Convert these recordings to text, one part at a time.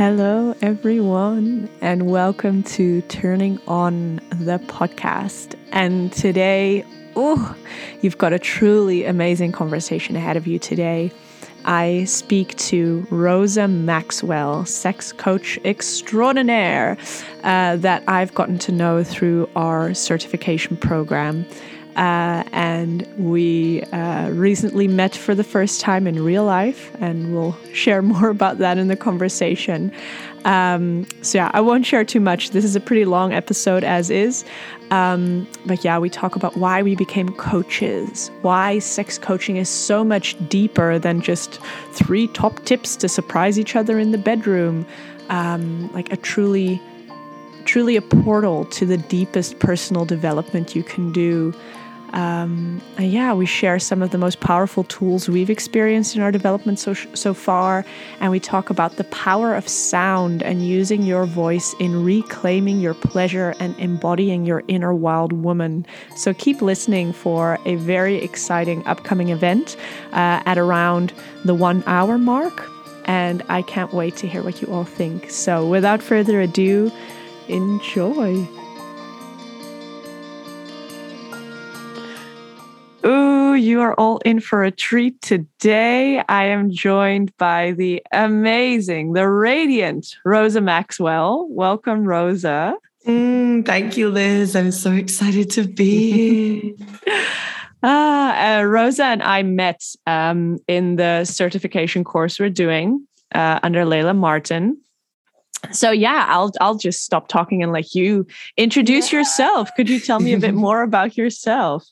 Hello, everyone, and welcome to Turning On the podcast. And today, oh, you've got a truly amazing conversation ahead of you today. I speak to Rosa Maxwell, sex coach extraordinaire, uh, that I've gotten to know through our certification program. Uh, and we uh, recently met for the first time in real life, and we'll share more about that in the conversation. Um, so, yeah, I won't share too much. This is a pretty long episode, as is. Um, but yeah, we talk about why we became coaches, why sex coaching is so much deeper than just three top tips to surprise each other in the bedroom. Um, like a truly, truly a portal to the deepest personal development you can do. Um, and yeah, we share some of the most powerful tools we've experienced in our development so, so far. And we talk about the power of sound and using your voice in reclaiming your pleasure and embodying your inner wild woman. So keep listening for a very exciting upcoming event uh, at around the one hour mark. And I can't wait to hear what you all think. So without further ado, enjoy. Ooh, you are all in for a treat today. I am joined by the amazing, the radiant Rosa Maxwell. Welcome, Rosa. Mm, thank you, Liz. I'm so excited to be here. ah, uh, Rosa and I met um, in the certification course we're doing uh, under Layla Martin. So yeah, I'll I'll just stop talking and let you introduce yeah. yourself. Could you tell me a bit more about yourself?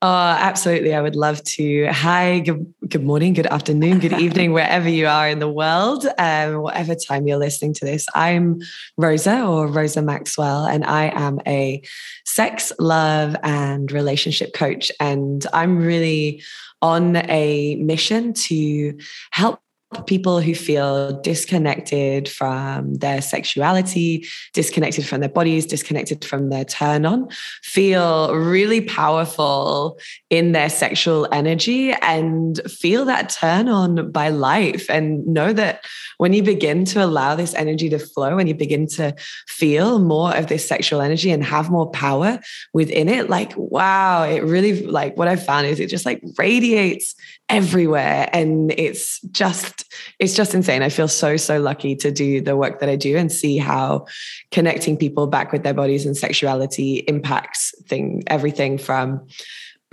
Oh, absolutely. I would love to. Hi, good, good morning, good afternoon, good evening, wherever you are in the world, um, whatever time you're listening to this. I'm Rosa or Rosa Maxwell, and I am a sex, love, and relationship coach. And I'm really on a mission to help people who feel disconnected from their sexuality, disconnected from their bodies, disconnected from their turn on, feel really powerful in their sexual energy and feel that turn on by life. And know that when you begin to allow this energy to flow and you begin to feel more of this sexual energy and have more power within it, like, wow, it really, like, what I found is it just like radiates everywhere and it's just it's just insane. I feel so so lucky to do the work that i do and see how connecting people back with their bodies and sexuality impacts thing everything from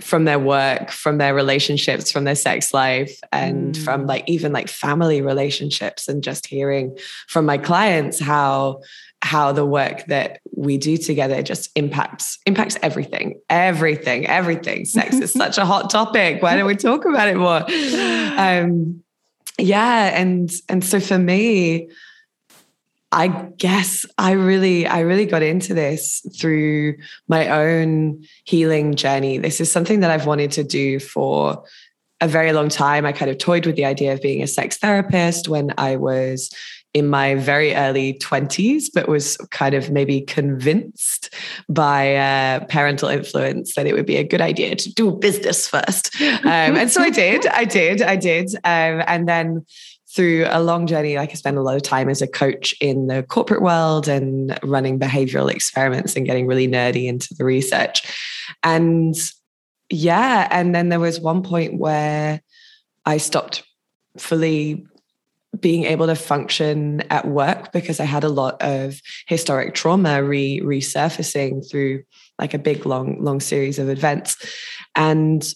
from their work from their relationships from their sex life and mm. from like even like family relationships and just hearing from my clients how how the work that we do together just impacts impacts everything everything everything. Sex is such a hot topic. Why don't we talk about it more? Um yeah and and so for me i guess i really i really got into this through my own healing journey. This is something that i've wanted to do for a very long time. I kind of toyed with the idea of being a sex therapist when i was in my very early 20s, but was kind of maybe convinced by uh, parental influence that it would be a good idea to do business first. Um, and so I did, I did, I did. Um, and then through a long journey, like I spent a lot of time as a coach in the corporate world and running behavioral experiments and getting really nerdy into the research. And yeah, and then there was one point where I stopped fully being able to function at work because I had a lot of historic trauma re resurfacing through like a big long long series of events. And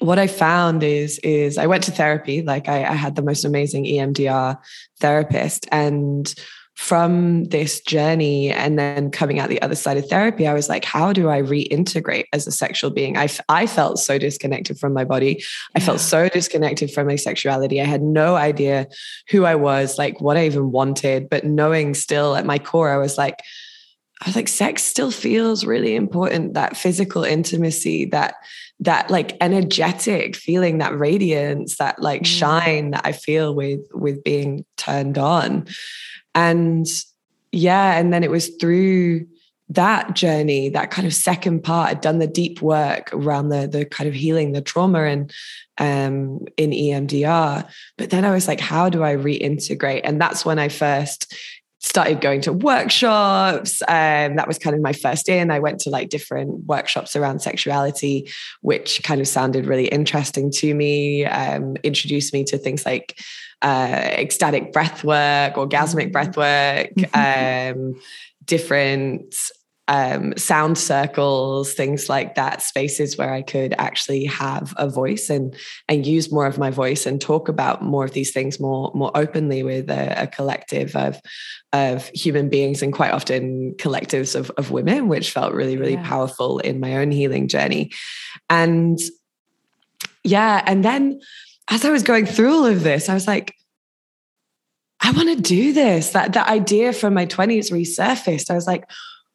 what I found is is I went to therapy. Like I, I had the most amazing EMDR therapist. And from this journey and then coming out the other side of therapy, I was like, how do I reintegrate as a sexual being? I, I felt so disconnected from my body. I felt so disconnected from my sexuality. I had no idea who I was, like what I even wanted, but knowing still at my core, I was like, I was like, sex still feels really important. That physical intimacy, that that like energetic feeling, that radiance, that like mm. shine that I feel with with being turned on. And yeah, and then it was through that journey, that kind of second part, I'd done the deep work around the the kind of healing the trauma and um, in EMDR. But then I was like, how do I reintegrate? And that's when I first started going to workshops. Um, that was kind of my first in. I went to like different workshops around sexuality, which kind of sounded really interesting to me. Um, introduced me to things like uh, ecstatic breath work, orgasmic breath work, mm-hmm. um, different um, sound circles, things like that, spaces where I could actually have a voice and and use more of my voice and talk about more of these things more more openly with a, a collective of of human beings and quite often collectives of, of women, which felt really really yeah. powerful in my own healing journey. And yeah, and then as I was going through all of this, I was like, I want to do this. That that idea from my 20s resurfaced. I was like,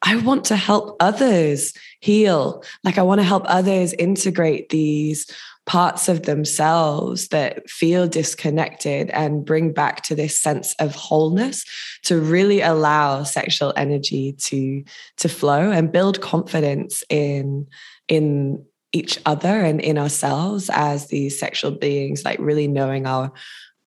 I want to help others heal. Like, I want to help others integrate these parts of themselves that feel disconnected and bring back to this sense of wholeness to really allow sexual energy to to flow and build confidence in in each other and in ourselves as these sexual beings like really knowing our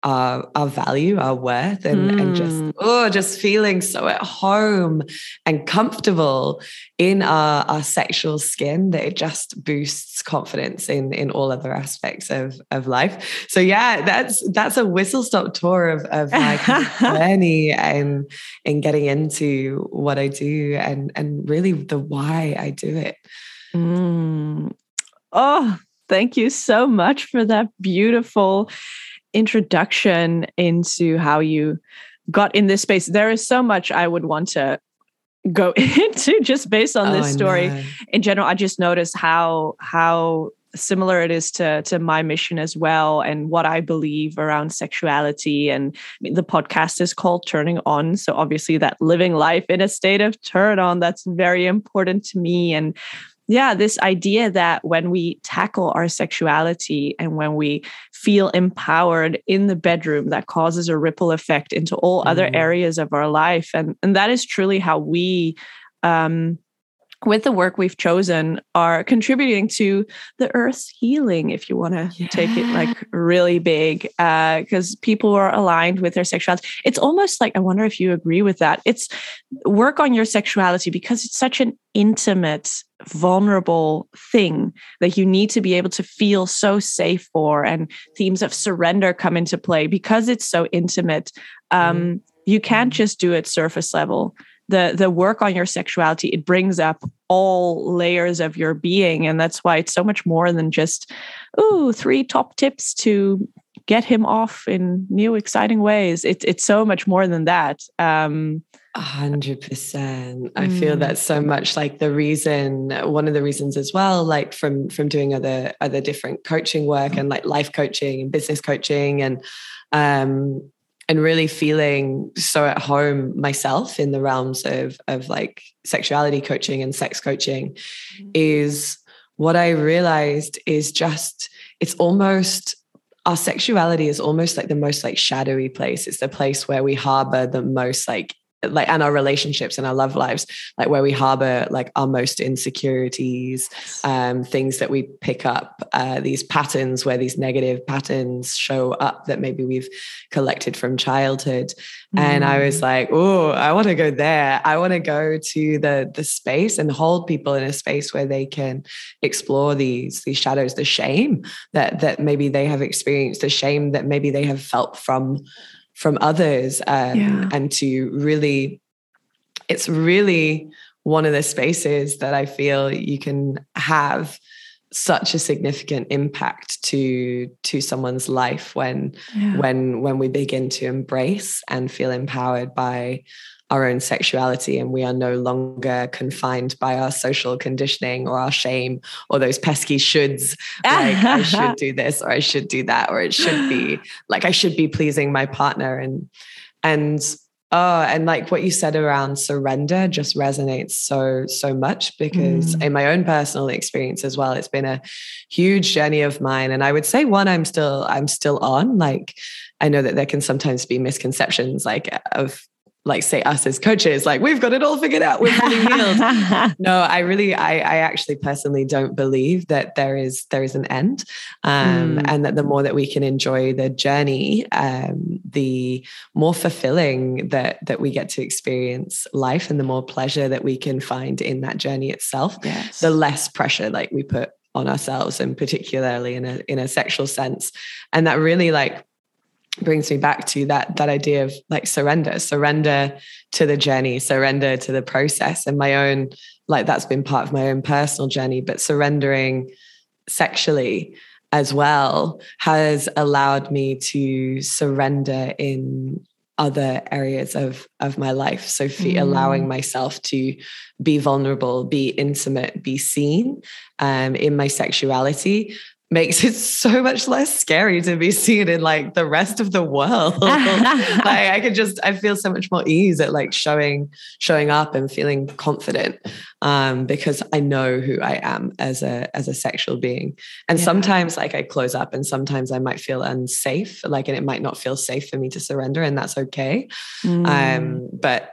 our, our value, our worth, and, mm. and just hmm. oh, just feeling so at home and comfortable in our, our sexual skin that it just boosts confidence in in all other aspects of, of life. So yeah, that's that's a whistle stop tour of, of my journey and in getting into what I do and and really the why I do it. Mm. Oh, thank you so much for that beautiful introduction into how you got in this space. There is so much I would want to go into just based on this oh, story. No. In general, I just noticed how how similar it is to to my mission as well and what I believe around sexuality and I mean, the podcast is called turning on so obviously that living life in a state of turn on that's very important to me and yeah, this idea that when we tackle our sexuality and when we feel empowered in the bedroom, that causes a ripple effect into all mm. other areas of our life. And, and that is truly how we um, with the work we've chosen are contributing to the earth's healing if you want to yeah. take it like really big because uh, people are aligned with their sexuality it's almost like i wonder if you agree with that it's work on your sexuality because it's such an intimate vulnerable thing that you need to be able to feel so safe for and themes of surrender come into play because it's so intimate um, mm. you can't mm-hmm. just do it surface level the the work on your sexuality it brings up all layers of your being and that's why it's so much more than just ooh three top tips to get him off in new exciting ways it, it's so much more than that um a hundred percent. I feel mm. that so much like the reason, one of the reasons as well, like from from doing other other different coaching work and like life coaching and business coaching and um and really feeling so at home myself in the realms of of like sexuality coaching and sex coaching mm-hmm. is what I realized is just it's almost our sexuality is almost like the most like shadowy place. It's the place where we harbor the most like like and our relationships and our love lives like where we harbor like our most insecurities um things that we pick up uh these patterns where these negative patterns show up that maybe we've collected from childhood mm. and i was mm. like oh i want to go there i want to go to the the space and hold people in a space where they can explore these these shadows the shame that that maybe they have experienced the shame that maybe they have felt from from others um, yeah. and to really it's really one of the spaces that i feel you can have such a significant impact to to someone's life when yeah. when when we begin to embrace and feel empowered by our own sexuality and we are no longer confined by our social conditioning or our shame or those pesky shoulds like I should do this or I should do that or it should be like I should be pleasing my partner and and oh and like what you said around surrender just resonates so so much because mm. in my own personal experience as well it's been a huge journey of mine and I would say one I'm still I'm still on like I know that there can sometimes be misconceptions like of like say us as coaches, like we've got it all figured out, we're fully healed. no, I really, I, I actually personally don't believe that there is there is an end, um, mm. and that the more that we can enjoy the journey, um, the more fulfilling that that we get to experience life, and the more pleasure that we can find in that journey itself. Yes. The less pressure like we put on ourselves, and particularly in a in a sexual sense, and that really like brings me back to that that idea of like surrender surrender to the journey surrender to the process and my own like that's been part of my own personal journey but surrendering sexually as well has allowed me to surrender in other areas of of my life so mm. allowing myself to be vulnerable be intimate be seen um, in my sexuality makes it so much less scary to be seen in like the rest of the world. like I could just I feel so much more ease at like showing showing up and feeling confident um because I know who I am as a as a sexual being. And yeah. sometimes like I close up and sometimes I might feel unsafe like and it might not feel safe for me to surrender and that's okay. Mm. Um but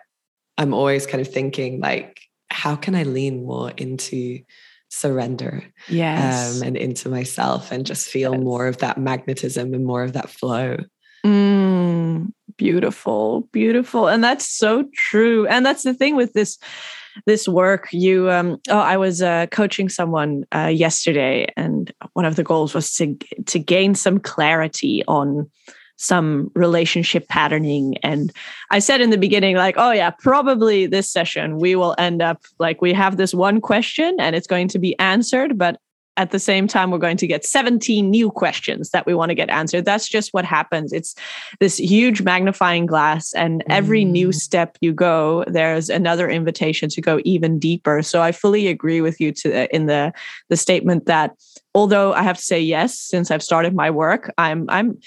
I'm always kind of thinking like how can I lean more into surrender yes. Um, and into myself and just feel yes. more of that magnetism and more of that flow. Mm, beautiful, beautiful. And that's so true. And that's the thing with this this work you um oh i was uh, coaching someone uh, yesterday and one of the goals was to to gain some clarity on some relationship patterning. And I said in the beginning, like, oh, yeah, probably this session we will end up like we have this one question and it's going to be answered. But at the same time, we're going to get 17 new questions that we want to get answered. That's just what happens. It's this huge magnifying glass, and every mm. new step you go, there's another invitation to go even deeper. So I fully agree with you to in the the statement that although I have to say yes, since I've started my work, I'm I'm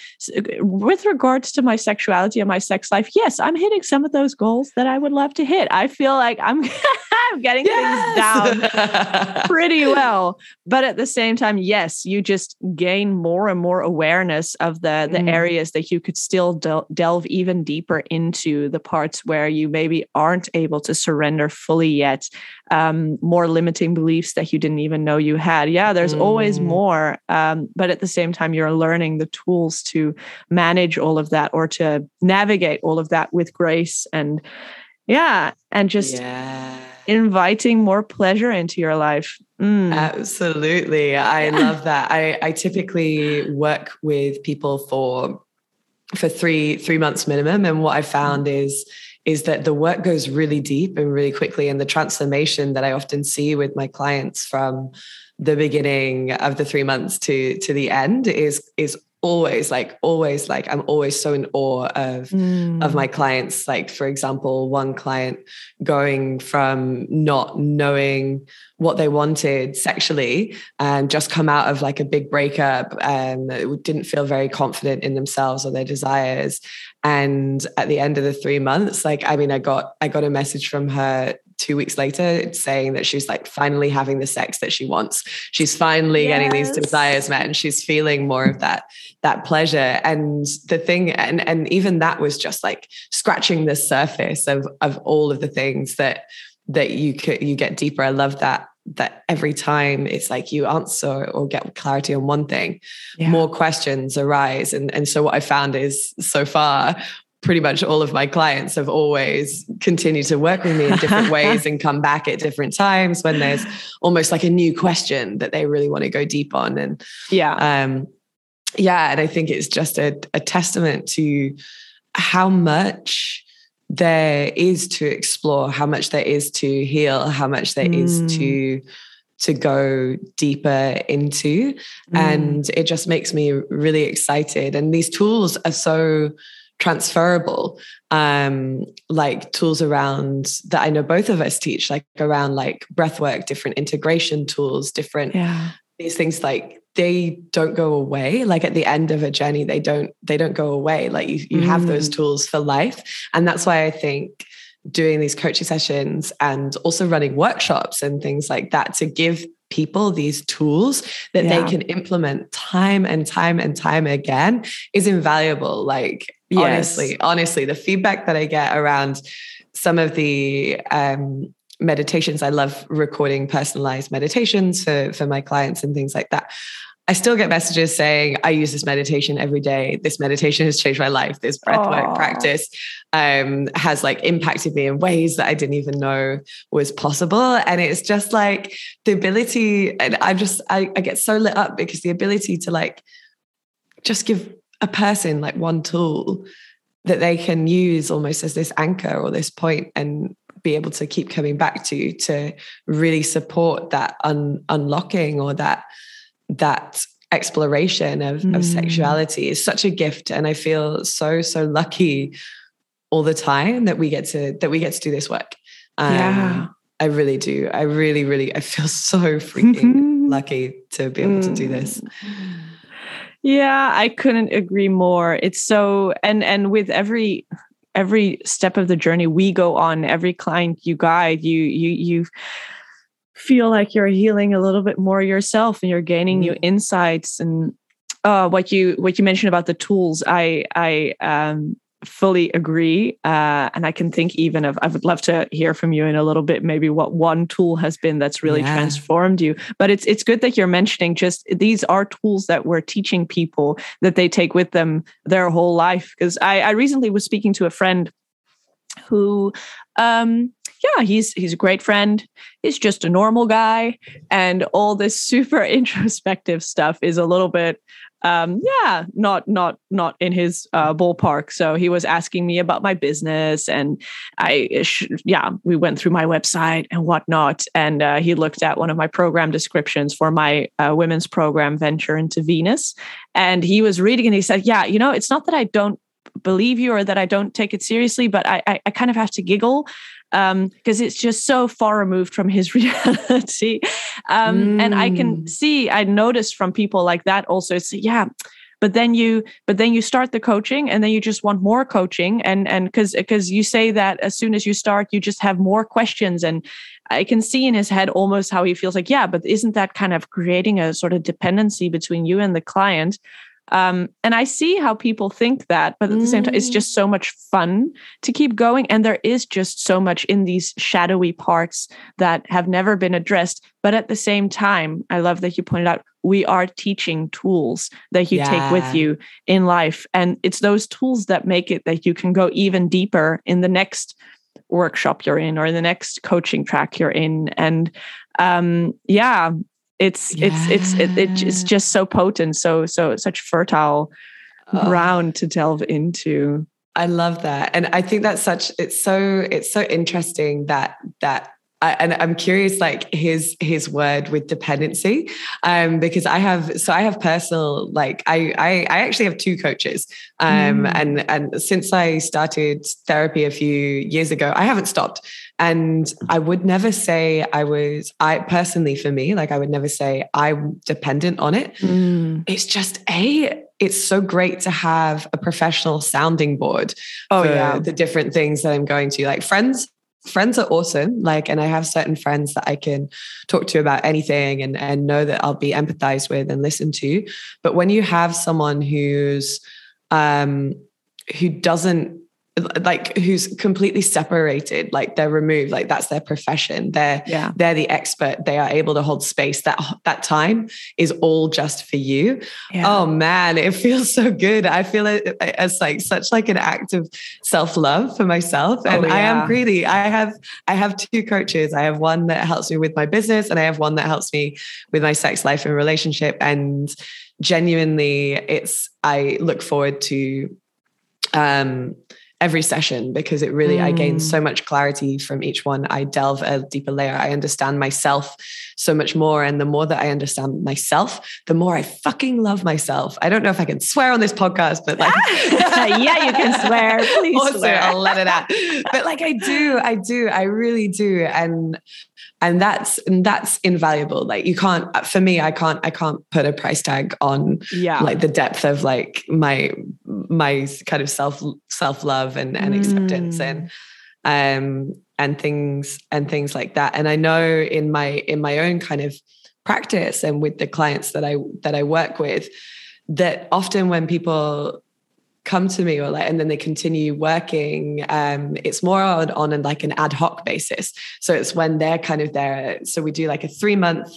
with regards to my sexuality and my sex life. Yes, I'm hitting some of those goals that I would love to hit. I feel like I'm I'm getting yes! things down pretty well, but at the same time, yes, you just gain more and more awareness of the the mm. areas that you could still del- delve even deeper into the parts where you maybe aren't able to surrender fully yet. Um, more limiting beliefs that you didn't even know you had. Yeah, there's mm. always always mm. more. Um, but at the same time, you're learning the tools to manage all of that or to navigate all of that with grace and yeah, and just yeah. inviting more pleasure into your life. Mm. Absolutely. I love that. I, I typically work with people for for three three months minimum. And what I found is is that the work goes really deep and really quickly. And the transformation that I often see with my clients from the beginning of the three months to to the end is is always like always like i'm always so in awe of mm. of my clients like for example one client going from not knowing what they wanted sexually and just come out of like a big breakup and didn't feel very confident in themselves or their desires and at the end of the 3 months like i mean i got i got a message from her two weeks later saying that she's like finally having the sex that she wants she's finally yes. getting these desires met and she's feeling more of that that pleasure and the thing and and even that was just like scratching the surface of of all of the things that that you could you get deeper i love that that every time it's like you answer or get clarity on one thing yeah. more questions arise and and so what i found is so far pretty much all of my clients have always continued to work with me in different ways and come back at different times when there's almost like a new question that they really want to go deep on and yeah um yeah and i think it's just a, a testament to how much there is to explore how much there is to heal how much there mm. is to to go deeper into mm. and it just makes me really excited and these tools are so transferable um like tools around that i know both of us teach like around like breath work different integration tools different yeah these things like they don't go away like at the end of a journey they don't they don't go away like you, you mm. have those mm. tools for life and that's why i think doing these coaching sessions and also running workshops and things like that to give people these tools that yeah. they can implement time and time and time again is invaluable like Yes. Honestly, honestly, the feedback that I get around some of the um, meditations, I love recording personalized meditations for, for my clients and things like that. I still get messages saying, I use this meditation every day. This meditation has changed my life. This breathwork practice um, has like impacted me in ways that I didn't even know was possible. And it's just like the ability, and I'm just, I, I get so lit up because the ability to like just give a person like one tool that they can use almost as this anchor or this point and be able to keep coming back to to really support that un- unlocking or that that exploration of, mm. of sexuality is such a gift. And i feel so so lucky all the time that we get to that we get to do this work. Um, yeah. I really do. I really really i feel so freaking lucky to be able to do this yeah i couldn't agree more. It's so and and with every every step of the journey we go on. Every client you guide you you you feel like you're healing a little bit more yourself and you're gaining mm. new insights. And uh, what you what you mentioned about the tools i i um, fully agree uh, and i can think even of i would love to hear from you in a little bit maybe what one tool has been that's really yeah. transformed you but it's it's good that you're mentioning just these are tools that we're teaching people that they take with them their whole life because i i recently was speaking to a friend who um yeah, he's he's a great friend. He's just a normal guy, and all this super introspective stuff is a little bit, um, yeah, not not not in his uh, ballpark. So he was asking me about my business, and I, yeah, we went through my website and whatnot, and uh, he looked at one of my program descriptions for my uh, women's program, Venture into Venus, and he was reading, and he said, yeah, you know, it's not that I don't believe you or that I don't take it seriously, but I, I, I kind of have to giggle because um, it's just so far removed from his reality. Um, mm. And I can mm. see, I noticed from people like that also. It's yeah, but then you, but then you start the coaching, and then you just want more coaching, and and because because you say that as soon as you start, you just have more questions, and I can see in his head almost how he feels like, yeah, but isn't that kind of creating a sort of dependency between you and the client? Um, and I see how people think that, but at the same time, it's just so much fun to keep going. And there is just so much in these shadowy parts that have never been addressed. But at the same time, I love that you pointed out we are teaching tools that you yeah. take with you in life. And it's those tools that make it that you can go even deeper in the next workshop you're in or the next coaching track you're in. And um, yeah, it's yeah. it's it's it, it, it's just so potent so so such fertile oh. ground to delve into i love that and i think that's such it's so it's so interesting that that I, and I'm curious, like his his word with dependency, um, because I have so I have personal like I I, I actually have two coaches, um, mm. and and since I started therapy a few years ago, I haven't stopped. And I would never say I was I personally for me, like I would never say I'm dependent on it. Mm. It's just a it's so great to have a professional sounding board oh, for yeah. the different things that I'm going to. Like friends friends are awesome like and i have certain friends that i can talk to about anything and and know that i'll be empathized with and listen to but when you have someone who's um who doesn't like who's completely separated like they're removed like that's their profession. They're yeah. they're the expert. They are able to hold space. That that time is all just for you. Yeah. oh man it feels so good. I feel it as like such like an act of self-love for myself. Oh, and oh, yeah. i am greedy. I have i have two coaches. I have one that helps me with my business and i have one that helps me with my sex life and relationship. And genuinely it's i look forward to um every session because it really mm. I gain so much clarity from each one. I delve a deeper layer. I understand myself so much more. And the more that I understand myself, the more I fucking love myself. I don't know if I can swear on this podcast, but like yeah, you can swear. Please also, swear. I'll let it out. But like I do, I do, I really do. And and that's and that's invaluable. Like you can't for me i can't i can't put a price tag on yeah. like the depth of like my my kind of self self love and and acceptance and mm. um and things and things like that. And i know in my in my own kind of practice and with the clients that i that i work with that often when people come to me or like and then they continue working um it's more on, on like an ad hoc basis so it's when they're kind of there so we do like a three month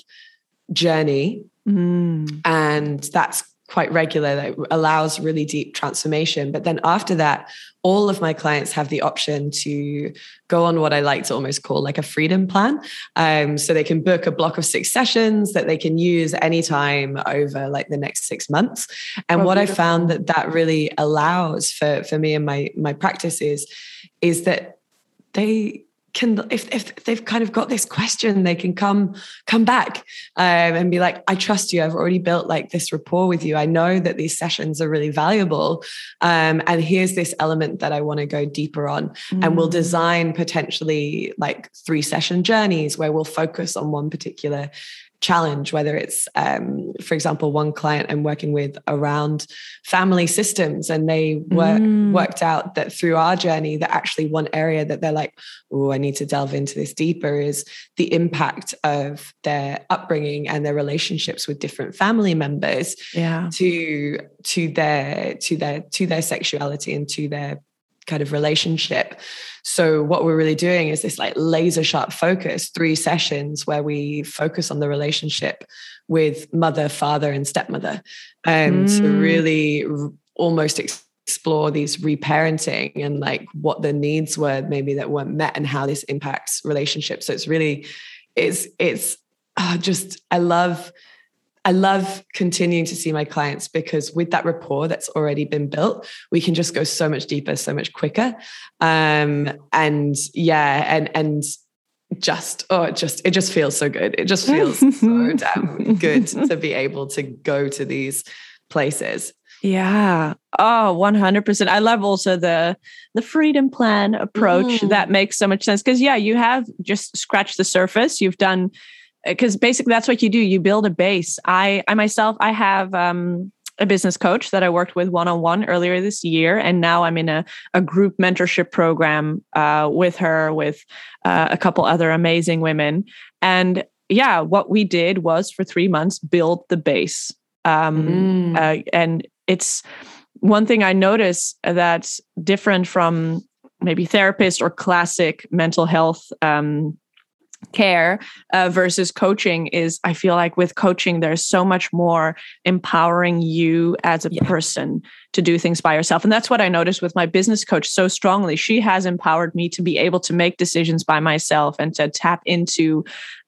journey mm. and that's quite regular that allows really deep transformation. But then after that, all of my clients have the option to go on what I like to almost call like a freedom plan. Um, so they can book a block of six sessions that they can use anytime over like the next six months. And oh, what beautiful. I found that that really allows for for me and my my practice is is that they can if, if they've kind of got this question they can come come back um, and be like i trust you i've already built like this rapport with you i know that these sessions are really valuable um, and here's this element that i want to go deeper on mm. and we'll mm. design potentially like three session journeys where we'll focus on one particular challenge, whether it's, um, for example, one client I'm working with around family systems, and they work, mm. worked out that through our journey, that actually one area that they're like, oh, I need to delve into this deeper is the impact of their upbringing and their relationships with different family members yeah. to to their to their to their sexuality and to their kind of relationship. So what we're really doing is this like laser sharp focus, three sessions where we focus on the relationship with mother, father, and stepmother, and mm. to really almost explore these reparenting and like what the needs were maybe that weren't met and how this impacts relationships. So it's really, it's it's uh, just I love I love continuing to see my clients because with that rapport that's already been built, we can just go so much deeper, so much quicker. Um, and yeah, and and just oh, it just it just feels so good. It just feels so damn good to be able to go to these places. Yeah. Oh, 100%. I love also the the freedom plan approach. Mm. That makes so much sense cuz yeah, you have just scratched the surface. You've done because basically that's what you do you build a base. I i myself i have um, a business coach that i worked with one-on-one earlier this year and now i'm in a, a group mentorship program uh, with her with uh, a couple other amazing women. And yeah what we did was for three months build the base. Um, mm. uh, and it's one thing i notice that's different from maybe therapist or classic mental health um, care uh, versus coaching is i feel like with coaching there's so much more empowering you as a yeah. person to do things by yourself and that's what i noticed with my business coach so strongly she has empowered me to be able to make decisions by myself and to tap into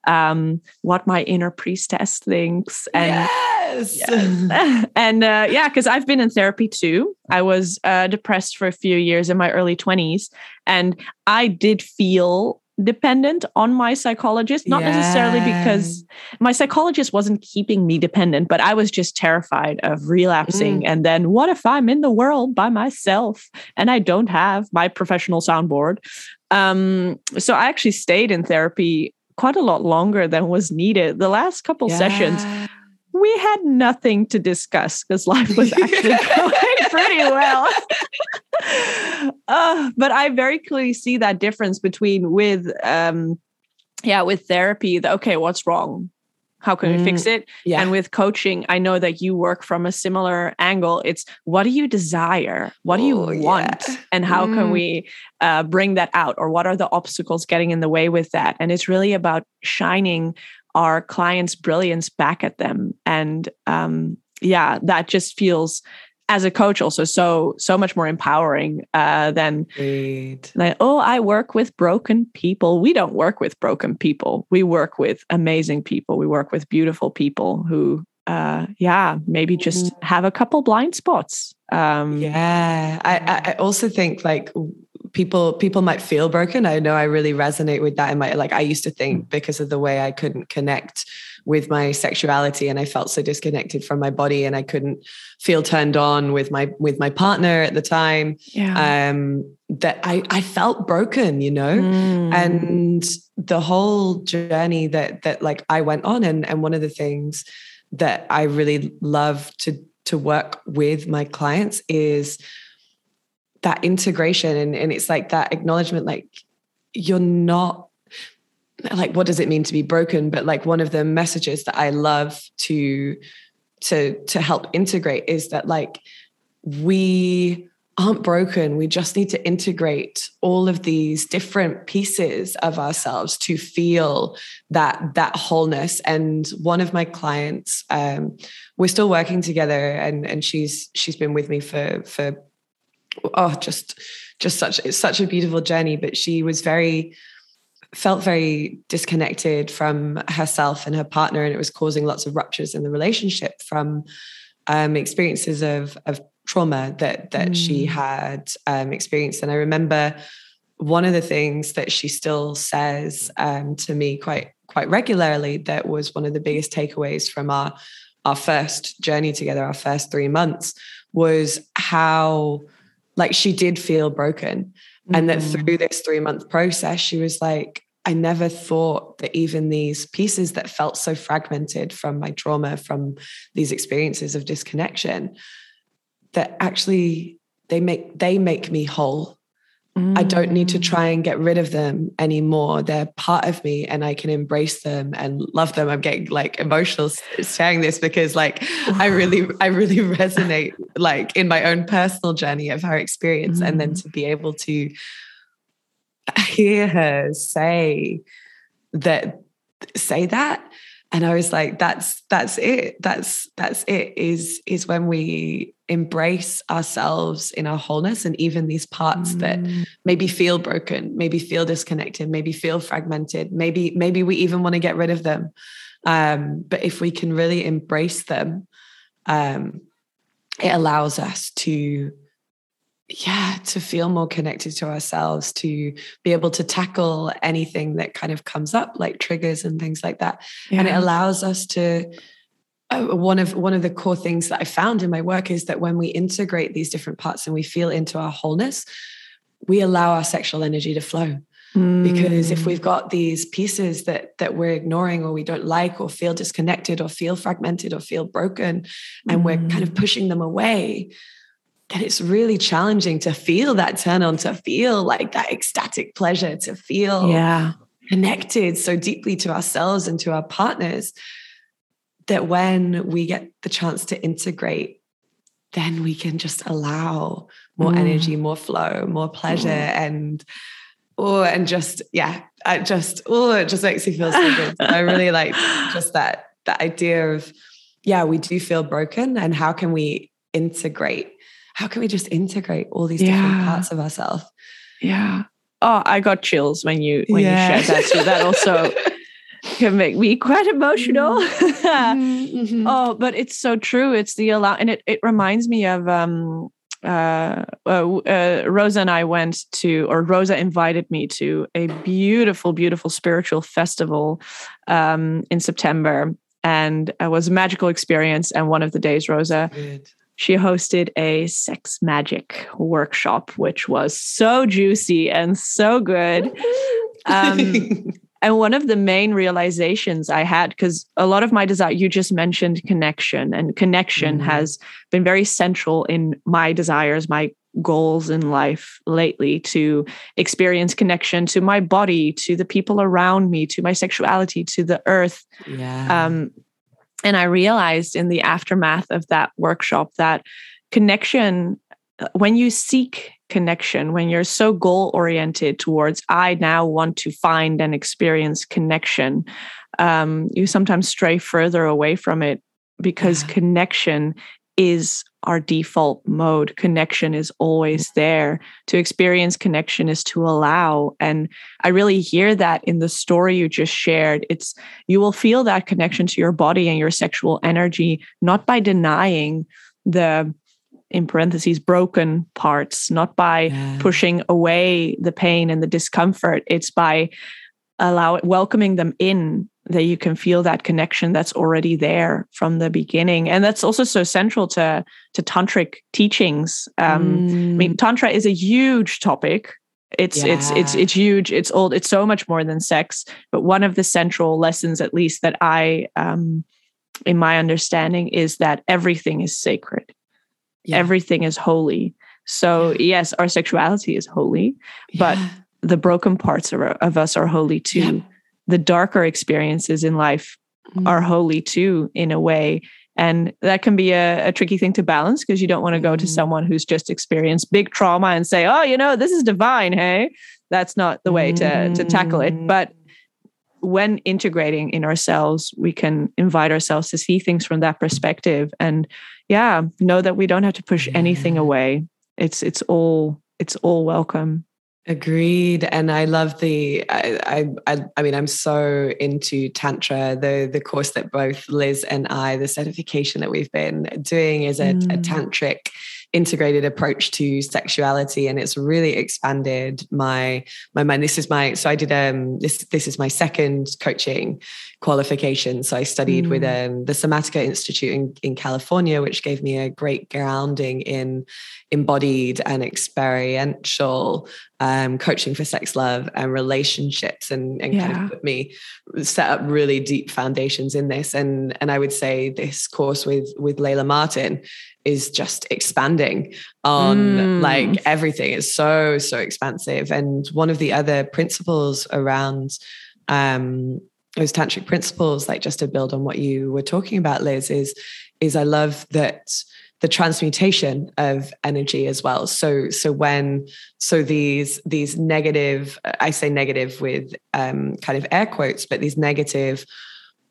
um, what my inner priestess thinks and yes, yes. and uh, yeah because i've been in therapy too i was uh, depressed for a few years in my early 20s and i did feel dependent on my psychologist, not yeah. necessarily because my psychologist wasn't keeping me dependent, but I was just terrified of relapsing. Mm. And then what if I'm in the world by myself and I don't have my professional soundboard? Um, so I actually stayed in therapy quite a lot longer than was needed. The last couple yeah. sessions, we had nothing to discuss because life was actually going pretty well. uh, but I very clearly see that difference between with um yeah, with therapy, the, okay, what's wrong? How can mm, we fix mm, it? Yeah. And with coaching, I know that you work from a similar angle. It's what do you desire? What do you oh, want? Yeah. And how mm. can we uh, bring that out? Or what are the obstacles getting in the way with that? And it's really about shining our clients' brilliance back at them. And um, yeah, that just feels as a coach also so so much more empowering uh, than like oh I work with broken people. We don't work with broken people. We work with amazing people. We work with beautiful people who uh, yeah maybe just mm-hmm. have a couple blind spots. Um, yeah, I I also think like people people might feel broken i know i really resonate with that in my like i used to think mm. because of the way i couldn't connect with my sexuality and i felt so disconnected from my body and i couldn't feel turned on with my with my partner at the time yeah. um that i i felt broken you know mm. and the whole journey that that like i went on and and one of the things that i really love to to work with my clients is that integration and, and it's like that acknowledgement like you're not like what does it mean to be broken but like one of the messages that i love to to to help integrate is that like we aren't broken. We just need to integrate all of these different pieces of ourselves to feel that that wholeness. And one of my clients, um, we're still working together, and and she's she's been with me for for oh just just such it's such a beautiful journey. But she was very felt very disconnected from herself and her partner, and it was causing lots of ruptures in the relationship from um, experiences of of trauma that that mm. she had um, experienced. And I remember one of the things that she still says um, to me quite quite regularly that was one of the biggest takeaways from our our first journey together, our first three months, was how like she did feel broken. And that mm. through this three month process, she was like, I never thought that even these pieces that felt so fragmented from my trauma, from these experiences of disconnection, that actually they make they make me whole. Mm. I don't need to try and get rid of them anymore. They're part of me and I can embrace them and love them. I'm getting like emotional saying this because like I really, I really resonate like in my own personal journey of her experience. Mm. And then mm. to be able to hear her say that, say that. And i was like that's that's it. That's that's it is is when we embrace ourselves in our wholeness and even these parts mm. that maybe feel broken maybe feel disconnected maybe feel fragmented maybe maybe we even want to get rid of them. Um, but if we can really embrace them um, it allows us to yeah to feel more connected to ourselves to be able to tackle anything that kind of comes up like triggers and things like that yeah. and it allows us to uh, one of one of the core things that i found in my work is that when we integrate these different parts and we feel into our wholeness we allow our sexual energy to flow mm. because if we've got these pieces that that we're ignoring or we don't like or feel disconnected or feel fragmented or feel broken and mm. we're kind of mm. pushing them away then it's really challenging to feel that turn on, to feel like that ecstatic pleasure, to feel yeah. connected so deeply to ourselves and to our partners that when we get the chance to integrate, then we can just allow more mm. energy, more flow, more pleasure, mm. and oh, and just yeah, I just oh, it just makes me feel so good. I really like just that that idea of yeah, we do feel broken, and how can we integrate how can we just integrate all these yeah. different parts of ourselves? Yeah. Oh, I got chills when you when yeah. you shared that too. That also can make me quite emotional. Mm-hmm, mm-hmm. Oh, but it's so true. It's the allow, and it it reminds me of um uh, uh, uh, Rosa and I went to, or Rosa invited me to a beautiful, beautiful spiritual festival um, in September, and it was a magical experience. And one of the days, Rosa Good she hosted a sex magic workshop, which was so juicy and so good. Um, and one of the main realizations I had, because a lot of my desire, you just mentioned connection, and connection mm-hmm. has been very central in my desires, my goals in life lately to experience connection to my body, to the people around me, to my sexuality, to the earth. Yeah. Um, and I realized in the aftermath of that workshop that connection, uh, when you seek connection, when you're so goal oriented towards, I now want to find and experience connection, um, you sometimes stray further away from it because yeah. connection is our default mode. Connection is always mm-hmm. there. To experience connection is to allow. And I really hear that in the story you just shared. It's you will feel that connection to your body and your sexual energy, not by denying the in parentheses broken parts, not by yeah. pushing away the pain and the discomfort. It's by allow welcoming them in that you can feel that connection that's already there from the beginning and that's also so central to to tantric teachings um mm. i mean mm. tantra is a huge topic it's yeah. it's it's it's huge it's old it's so much more than sex but one of the central lessons at least that i um in my understanding is that everything is sacred yeah. everything is holy so yeah. yes our sexuality is holy but the broken parts of, of us are holy too the darker experiences in life mm. are holy too in a way And that can be a, a tricky thing to balance because you don't want to go to Mm. someone who's just experienced big trauma and say, oh, you know, this is divine. Hey, that's not the way to, to tackle it. Mm. But when integrating in ourselves, we can invite ourselves to see things from that perspective. And yeah, know that we don't have to push anything away. It's it's all it's all welcome. Agreed, and I love the. I, I, I, mean, I'm so into tantra. The the course that both Liz and I, the certification that we've been doing, is a, a Mm. tantric integrated approach to sexuality, and it's really expanded my my mind. This is my so I did um this this is my second coaching qualification. So I studied with um, the Somatica Institute in, in California, which gave me a great grounding in embodied and experiential um, coaching for sex, love, and relationships, and, and kind of put me set up really deep foundations in this. And and I would say this course with with Layla Martin is just expanding on Mm. like everything. It's so so expansive. And one of the other principles around um, those tantric principles, like just to build on what you were talking about, Liz, is is I love that the transmutation of energy as well. So so when so these these negative, I say negative with um, kind of air quotes, but these negative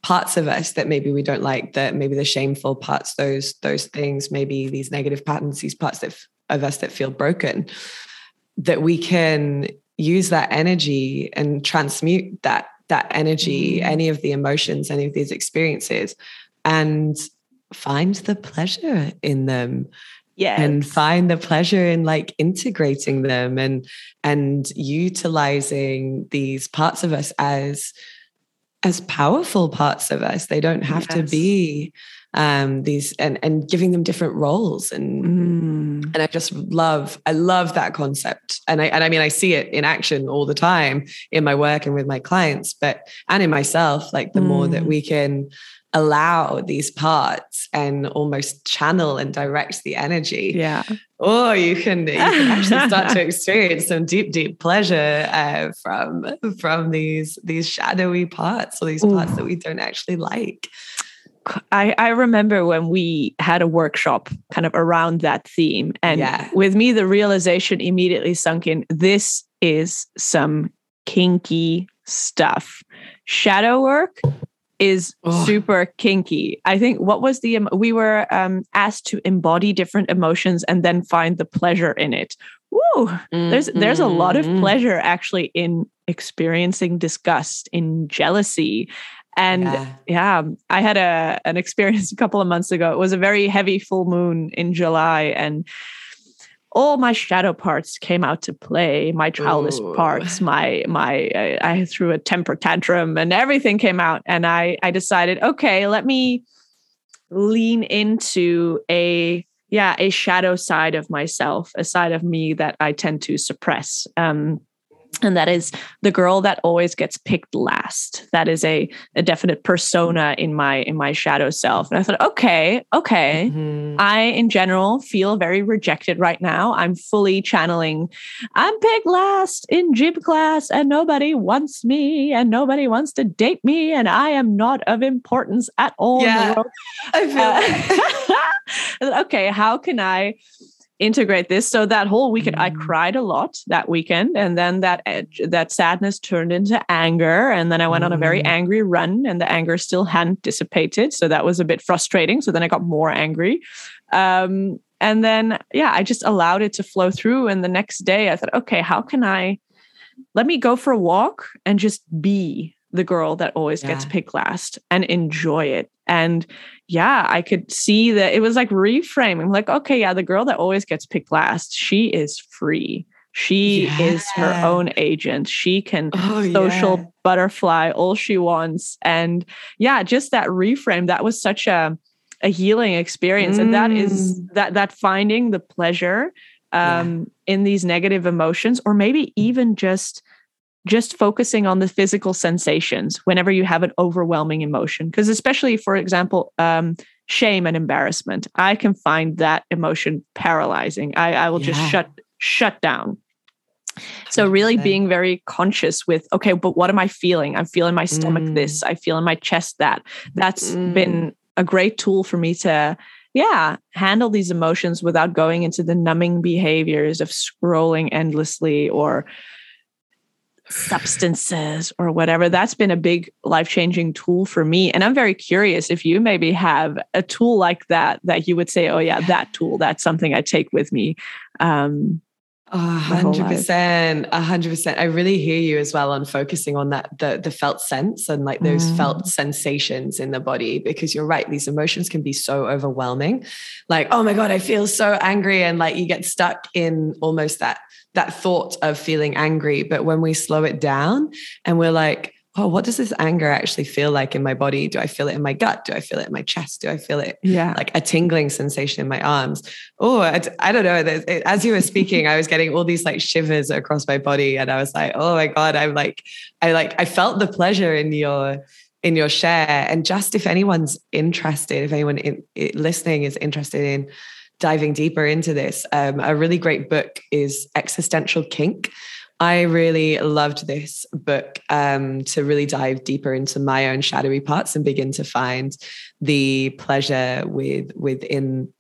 parts of us that maybe we don't like, that maybe the shameful parts, those those things, maybe these negative patterns, these parts that of us that feel broken, that we can use that energy and transmute that that energy, Mm. any of the emotions, any of these experiences, and find the pleasure in them Yeah. and find the pleasure in like integrating them and and utilizing these parts of us as as powerful parts of us they don't have to be um these and and giving them different roles and Mm. and I just love I love that concept and I and I mean I see it in action all the time in my work and with my clients but and in myself like the more that Mm. we can allow these parts and almost channel and direct the energy Yeah. or you can you can actually start to experience some deep deep pleasure uh, from from these these shadowy parts or these parts that we don't actually like I, I remember when we had a workshop kind of around that theme. And Yeah. with me, the realization immediately sunk in this is some kinky stuff. Shadow work is Oh. super kinky. I think what was the, we were um, asked to embody different emotions and then find the pleasure in it. Woo! There's there's a lot of Mm. pleasure actually in experiencing disgust, in jealousy. And Yeah. yeah, I had a an experience a couple of months ago. It was a very heavy full moon in July, and all my shadow parts came out to play. My childish Ooh. parts, my my I, I threw a temper tantrum, and everything came out. And I I decided, okay, let me lean into a yeah a shadow side of myself, a side of me that I tend to suppress. Um, and that is the girl that always gets picked last. That is a, a definite persona in my in my shadow self. And i thought okay okay. Mhm. i in general feel very rejected right now. I'm fully channeling i'm picked last in gym class and nobody wants me and nobody wants to date me and i am not of importance at all in the Yeah. world. I feel uh, okay, how can I integrate this? So that whole weekend, I Mm. cried a lot that weekend, and then that that sadness turned into anger, and then I went on a very Mm. angry run, and the anger still hadn't dissipated, so that was a bit frustrating. So then I got more angry. Um, and then, yeah, I just allowed it to flow through. And the next day, I thought, okay, how can I let me go for a walk and just be the girl that always gets picked last and enjoy it. And yeah, I could see that it was like reframing like, okay, yeah, the girl that always gets picked last, she is free. She is her own agent. She can Oh, social yeah. butterfly all she wants. And yeah, just that reframe, that was such a a healing experience. And that is Mm. that that finding the pleasure um in these negative emotions, or maybe even just just focusing on the physical sensations whenever you have an overwhelming emotion. Because especially for example um, shame and embarrassment i can find that emotion paralyzing. I, I will just shut shut down. So really being very conscious with okay but what am i feeling? I'm feeling my stomach Mm. this i feel in my chest that. That's Mm. been a great tool for me to yeah handle these emotions without going into the numbing behaviors of scrolling endlessly or substances or whatever that's been a big life-changing tool for me and i'm very curious if you maybe have a tool like that that you would say oh yeah that tool that's something i take with me um hundred percent, a hundred percent. I really hear you as well on focusing on that the the felt sense and like those mm. felt sensations in the body because you're right. These emotions can be so overwhelming. Like, oh my God, I feel so angry. And like you get stuck in almost that that thought of feeling angry. But when we slow it down and we're like, oh, what does this anger actually feel like in my body? Do I feel it in my gut? Do I feel it in my chest? Do I feel it yeah. like a tingling sensation in my arms? Oh, I, I don't know. As you were speaking, I was getting all these like shivers across my body. And I was like, oh my God, I'm like, I like, I felt the pleasure in your, in your share. And just if anyone's interested, if anyone in, listening is interested in diving deeper into this, um, a really great book is Existential Kink I really loved this book um, to really dive deeper into my own shadowy parts and begin to find the pleasure with within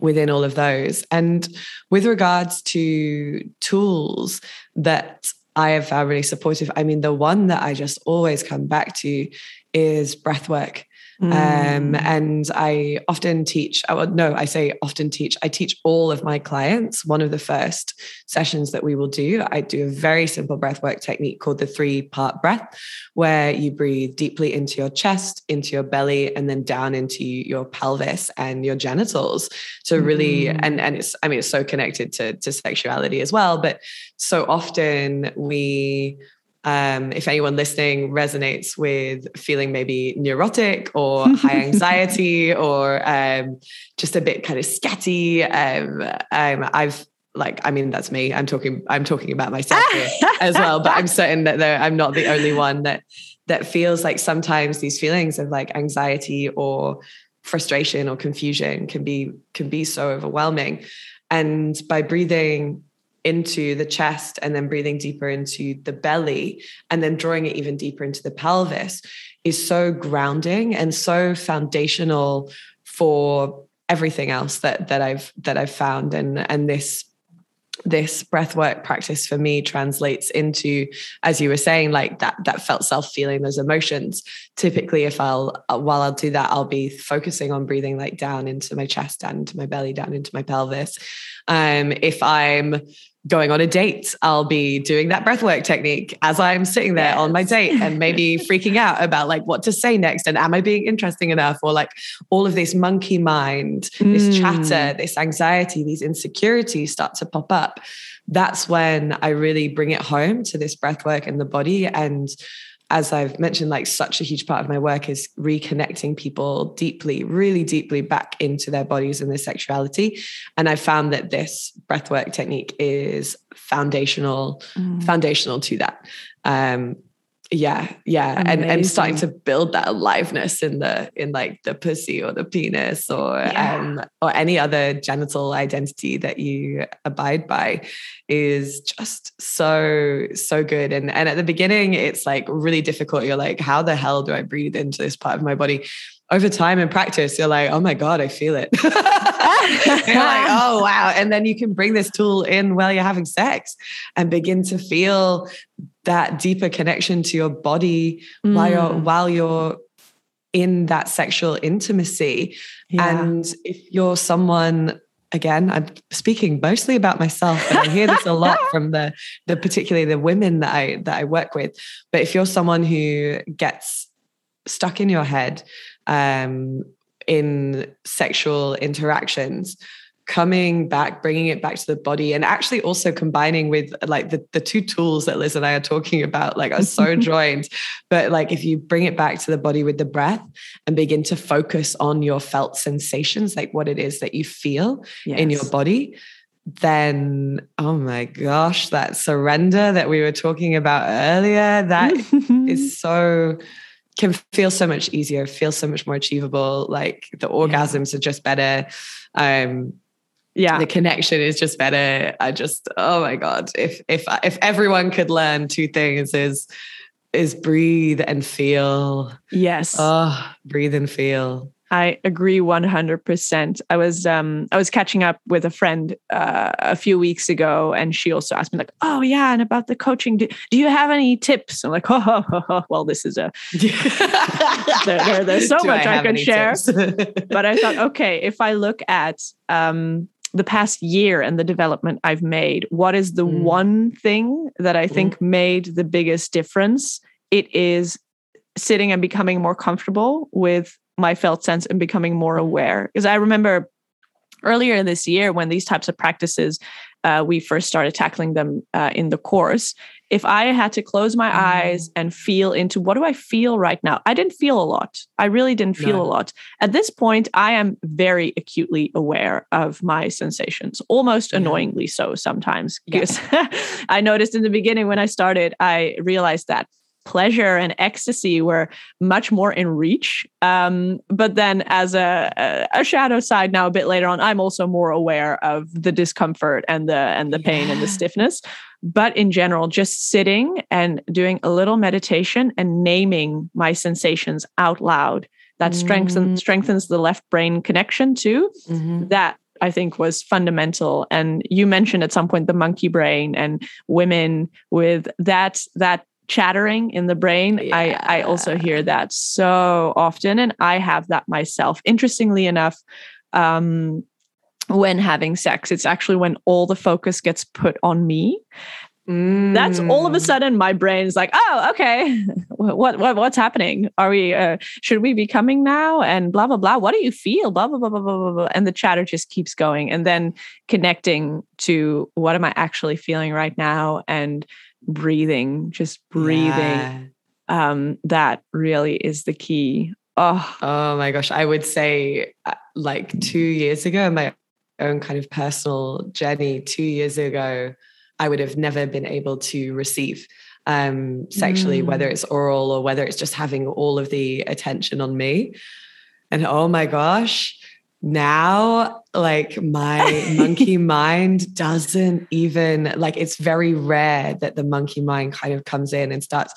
within all of those. And with regards to tools that I have found really supportive, I mean, the one that I just always come back to is breath work. Um, mm. Um, and I often teach, oh, no, I say often teach, I teach all of my clients. One of the first sessions that we will do, I do a very simple breath work technique called the three part breath, where you breathe deeply into your chest, into your belly, and then down into your pelvis and your genitals. So really, mm. and, and it's, I mean, it's so connected to, to sexuality as well, but so often we, um, if anyone listening resonates with feeling maybe neurotic or high anxiety or um, just a bit kind of scatty, um, um, I've like I mean that's me. I'm talking I'm talking about myself as well, but I'm certain that I'm not the only one that that feels like sometimes these feelings of like anxiety or frustration or confusion can be can be so overwhelming. And by breathing into the chest and then breathing deeper into the belly and then drawing it even deeper into the pelvis is so grounding and so foundational for everything else that that I've that I've found. And and this this breathwork practice for me translates into as you were saying like that that felt self feeling those emotions. Typically if i'll while i'll do that i'll be focusing on breathing like down into my chest down into my belly down into my pelvis. Um if i'm going on a date, I'll be doing that breathwork technique as I'm sitting there yes. on my date and maybe freaking out about like what to say next and am I being interesting enough or like all of this monkey mind, mm. this chatter, this anxiety, these insecurities start to pop up. That's when I really bring it home to this breathwork and the body and as I've mentioned, like such a huge part of my work is reconnecting people deeply, really deeply back into their bodies and their sexuality. And I found that this breathwork technique is foundational, mm. foundational to that. Um, yeah yeah and and starting to build that aliveness in the in like the pussy or the penis or yeah. um or any other genital identity that you abide by is just so so good and and at the beginning it's like really difficult you're like how the hell do i breathe into this part of my body over time and practice, you're like, oh my God, I feel it. you're like, oh wow. And then you can bring this tool in while you're having sex and begin to feel that deeper connection to your body mm. while you're while you're in that sexual intimacy. Yeah. And if you're someone again i'm speaking mostly about myself and i hear this a lot from the the particularly the women that i that i work with but if you're someone who gets stuck in your head um, in sexual interactions coming back bringing it back to the body and actually also combining with like the, the two tools that liz and i are talking about like are so joined but like if you bring it back to the body with the breath and begin to focus on your felt sensations like what it is that you feel yes. in your body then oh my gosh that surrender that we were talking about earlier that is so can feel so much easier, feel so much more achievable. Like the orgasms yeah. are just better. Um, yeah, the connection is just better. I just, oh my god, if if if everyone could learn two things is is breathe and feel. Yes. Oh, breathe and feel. I agree 100%. I was um I was catching up with a friend uh, a few weeks ago and she also asked me like, "Oh yeah, and about the coaching, do, do you have any tips?" I'm like, "Oh, oh, oh, oh. well, this is a there, there, there's so do much I, I can share." but I thought, okay, if I look at um the past year and the development I've made, what is the mm. one thing that I think mm. made the biggest difference? It is sitting and becoming more comfortable with my felt sense and becoming more aware. Because I remember earlier this year when these types of practices uh, we first started tackling them uh, in the course if i had to close my mm-hmm. eyes and feel into what do i feel right now i didn't feel a lot i really didn't feel no. a lot at this point i am very acutely aware of my sensations almost yeah. annoyingly so sometimes because yeah. i noticed in the beginning when i started i realized that pleasure and ecstasy were much more in reach. Um, but then, as a, a, shadow side, now a bit later on, I'm also more aware of the discomfort and the and the pain yeah. and the stiffness. But in general, just sitting and doing a little meditation and naming my sensations out loud that mm. strengthens strengthens the left brain connection too. Mm-hmm. That I think was fundamental. And you mentioned at some point the monkey brain and women with that that chattering in the brain yeah. i i also hear that so often and i have that myself. Interestingly enough um when having sex it's actually when all the focus gets put on me. Mm. that's all of a mm. sudden my brain is like oh okay. What, what what's happening? Are we uh, should we be coming now? And blah blah blah. What do you feel? Blah blah blah blah blah blah. And the chatter just keeps going and then connecting to what am i actually feeling right now? And breathing, just breathing. Yeah. Um, that really is the key. Oh. oh my gosh. I would say uh, like two years ago, my own kind of personal journey, two years ago, I would have never been able to receive um, sexually, mm. whether it's oral or whether it's just having all of the attention on me. And oh my gosh, now like my monkey mind doesn't even like it's very rare that the monkey mind kind of comes in and starts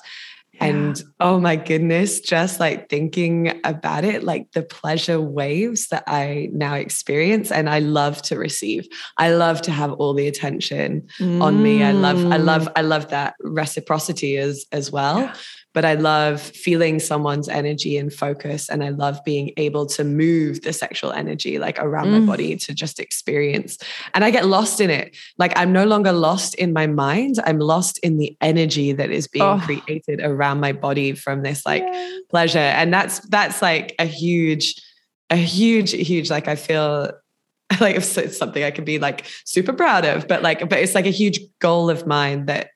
yeah. and oh my goodness just like thinking about it like the pleasure waves that i now experience and i love to receive i love to have all the attention mm. on me i love i love mm. i love that reciprocity as as well yeah but I love feeling someone's energy and focus. And I love being able to move the sexual energy like around mm. my body to just experience. And I get lost in it. Like I'm no longer lost in my mind. I'm lost in the energy that is being oh. created around my body from this like yeah. pleasure. And that's, that's like a huge, a huge, huge, like I feel like it's something I could be like super proud of, but like, but it's like a huge goal of mine that,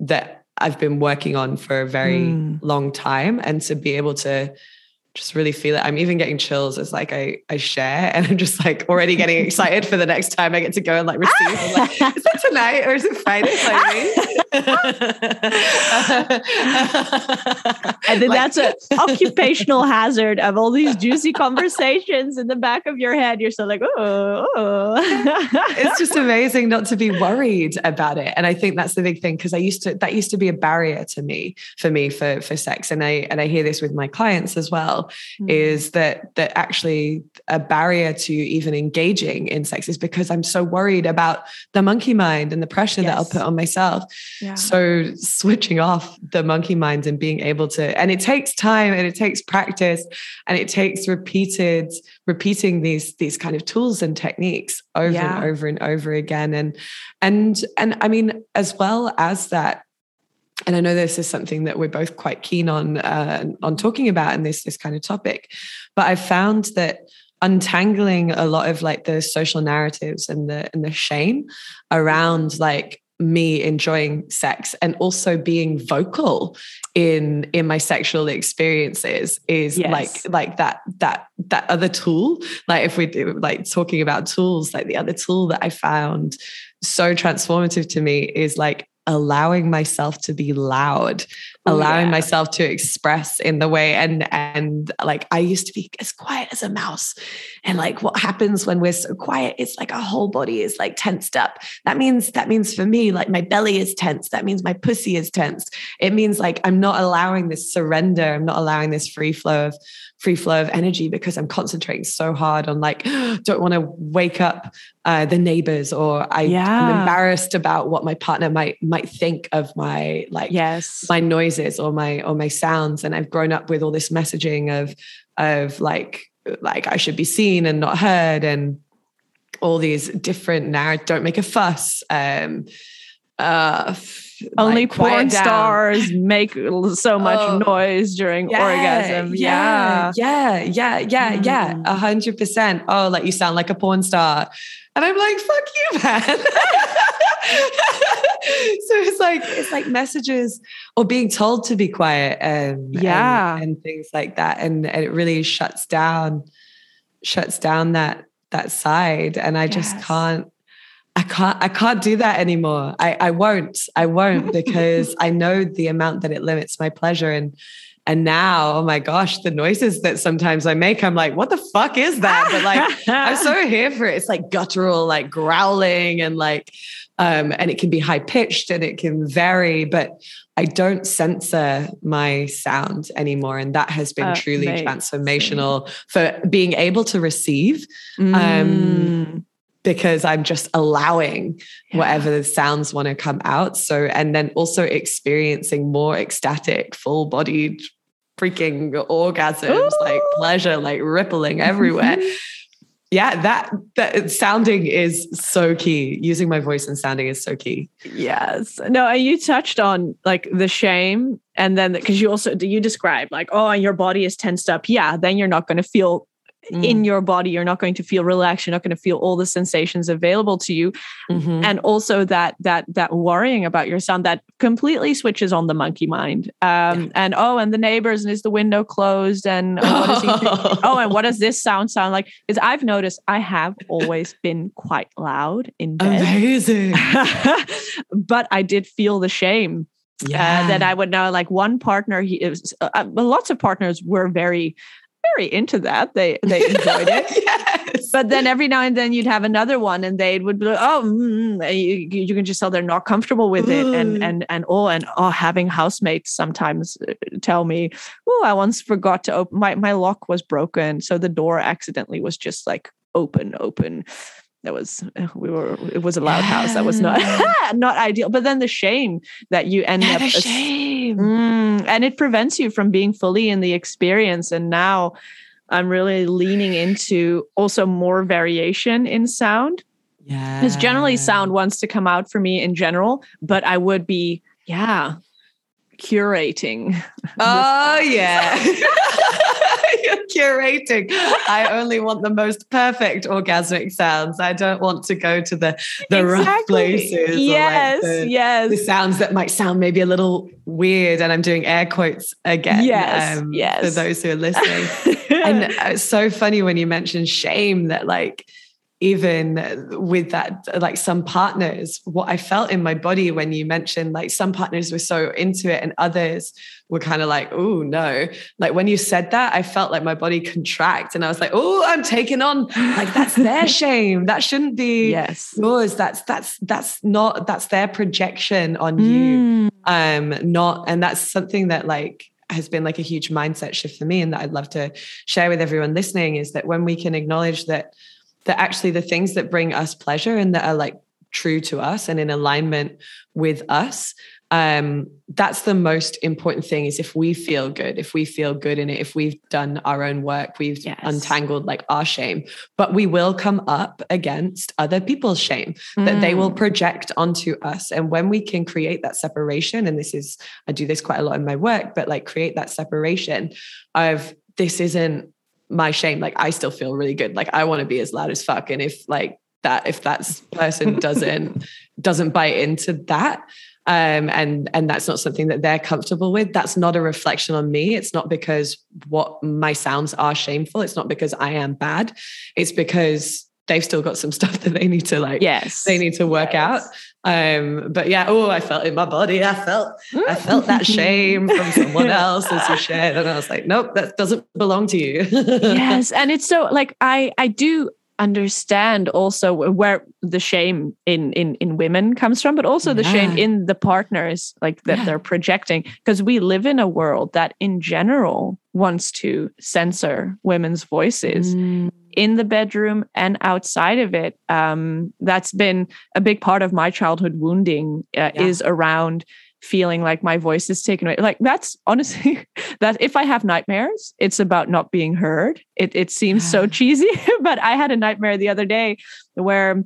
that I've been working on for a very mm. long time. And to be able to just really feel it. I'm even getting chills as like I I share and I'm just like already getting excited for the next time I get to go and like receive. I'm like, is it tonight or is it Friday? and then like, that's an occupational hazard of all these juicy conversations in the back of your head. You're so like, oh, oh. it's just amazing not to be worried about it. And I think that's the big thing because I used to that used to be a barrier to me for me for for sex. And I and I hear this with my clients as well mm. is that that actually a barrier to even engaging in sex is because I'm so worried about the monkey mind and the pressure yes. that I'll put on myself. Yeah. So switching off the monkey mind and being able to, and it takes time and it takes practice and it takes repeated repeating these these kind of tools and techniques over yeah. and over and over again and and and I mean as well as that and I know this is something that we're both quite keen on uh, on talking about in this this kind of topic. But I've found that untangling a lot of like the social narratives and the and the shame around like me enjoying sex and also being vocal in in my sexual experiences is yes. like like that that that other tool like if we do like talking about tools like the other tool that i found so transformative to me is like allowing myself to be loud allowing yeah. myself to express in the way and and like I used to be as quiet as a mouse. And like what happens when we're so quiet it's like our whole body is like tensed up. That means that means for me like my belly is tense that means my pussy is tense it means like I'm not allowing this surrender. I'm not allowing this free flow of free flow of energy because I'm concentrating so hard on like, don't want to wake up uh, the neighbors or I, yeah. I'm embarrassed about what my partner might might think of my like yes. my noises or my or my sounds. And I've grown up with all this messaging of of like like I should be seen and not heard and all these different now don't make a fuss um uh only like, porn stars make so much oh, noise during yeah, orgasm. Yeah, yeah, yeah, yeah, mm. yeah. A hundred percent. Oh, like you sound like a porn star. And I'm like, fuck you, man. so it's like it's like messages or being told to be quiet and yeah and, and things like that. And, and, it really shuts down, shuts down that that side. And I just can't I can't I can't do that anymore. I, I won't. I won't because I know the amount that it limits my pleasure. And and now, oh my gosh, the noises that sometimes I make, I'm like, what the fuck is that? But like I'm so here for it. It's like guttural, like growling and like um, and it can be high pitched and it can vary, but I don't censor my sound anymore. And that has been uh, truly transformational for being able to receive. Um, mm. Um, because I'm just allowing yeah. whatever sounds want to come out. So, and then also experiencing more ecstatic, full bodied freaking orgasms, Ooh. like pleasure, like rippling everywhere. yeah, that that sounding is so key. Using my voice and sounding is so key. Yes. No, you touched on like the shame and then because you also do you describe like, oh, your body is tensed up. Yeah, then you're not going to feel mm. in your body you're not going to feel relaxed you're not going to feel all the sensations available to you mm-hmm. and also that that that worrying about your sound that completely switches on the monkey mind um, yeah. and oh and the neighbors and is the window closed and oh, oh and what does this sound sound like because i've noticed i have always been quite loud in bed amazing but i did feel the shame yeah. Uh, that I would know. Like one partner, he was uh, uh lots of partners were very very into that. They they enjoyed it. yes. But then every now and then you'd have another one, and they would be like, "Oh, mm, mm you, you, can just tell they're not comfortable with it." And and and oh, and oh, having housemates sometimes uh, tell me, "Oh, I once forgot to open my my lock was broken, so the door accidentally was just like open, open." That was we were it was a loud yeah. house. That was not not ideal. But then the shame that you end yeah, up shame. Mm, and it prevents you from being fully in the experience. And now i'm really leaning into also more variation in sound. Yeah because generally sound wants to come out for me in general but i would be yeah curating oh yeah You're curating. I only want the most perfect orgasmic sounds. I don't want to go to the the exactly. rough places. Yes, like the, yes. The sounds that might sound maybe a little weird, and I'm doing air quotes again. Yes, um, yes. For those who are listening, and it's so funny when you mention shame that like even with that like some partners what i felt in my body when you mentioned like some partners were so into it and others were kind of like oh no. Like when you said that i felt like my body contract and i was like oh i'm taking on like that's their shame. That shouldn't be yes. yours. That's that's that's not that's their projection on mm. you um not and that's something that like has been like a huge mindset shift for me and that I'd love to share with everyone listening is that when we can acknowledge that that actually the things that bring us pleasure and that are like true to us and in alignment with us um that's the most important thing is if we feel good if we feel good in it if we've done our own work we've yes. untangled like our shame but we will come up against other people's shame mm. that they will mm. project onto us and when we can create that separation and this is i do this quite a lot in my work but like create that separation of this isn't my shame like i still feel really good. Like i want to be as loud as fuck and if like that if that person doesn't doesn't bite into that um, and and that's not something that they're comfortable with that's not a reflection on me. It's not because what my sounds are shameful. It's not because i am bad. It's because they've still got some stuff that they need to like yes. they need to work yes. out Um, but yeah, oh, I felt in my body. I felt, I felt that shame from someone else as you shared, and I was like, nope, that doesn't belong to you. yes, and it's so like I, I do understand also where the shame in in in women comes from but also the yeah. shame in the partners like that yeah. they're projecting because we live in a world that in general wants to censor women's voices mm. In the bedroom and outside of it um, that's been a big part of my childhood wounding uh, yeah. is around feeling like my voice is taken away. Like that's honestly that if I have nightmares, it's about not being heard. It it seems so cheesy, but I had a nightmare the other day where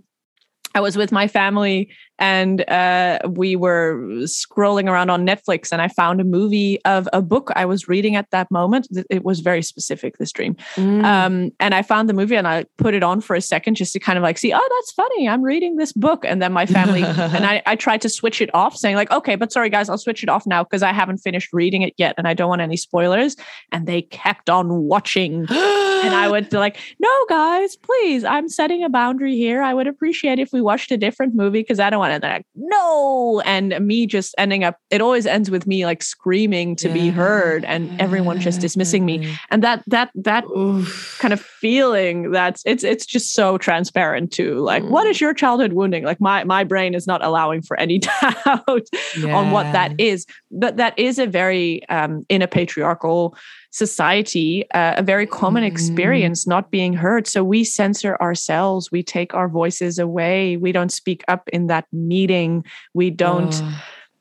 I was with my family and uh, we were scrolling around on Netflix, and I found a movie of a book I was reading at that moment. It was very specific, this dream. Mm. Um, and I found the movie and I put it on for a second just to kind of like see, oh, that's funny. I'm reading this book. And then my family, and I, I tried to switch it off, saying, like, okay, but sorry, guys, I'll switch it off now because I haven't finished reading it yet and I don't want any spoilers. And they kept on watching. and I would be like, no, guys, please, I'm setting a boundary here. I would appreciate if we watched a different movie because I don't want and they're like, no. And me just ending up, it always ends with me like screaming to yeah. be heard and everyone just dismissing me. And that, that, that Oof. kind of feeling that's, it's, it's just so transparent to like, mm. what is mm. your childhood wounding? Like my, my brain is not allowing for any doubt yeah. on what that is. But that is a very, um, in a patriarchal society uh, a very common mm-hmm. experience not being heard. So we censor ourselves. We take our voices away. We don't speak up in that meeting. We don't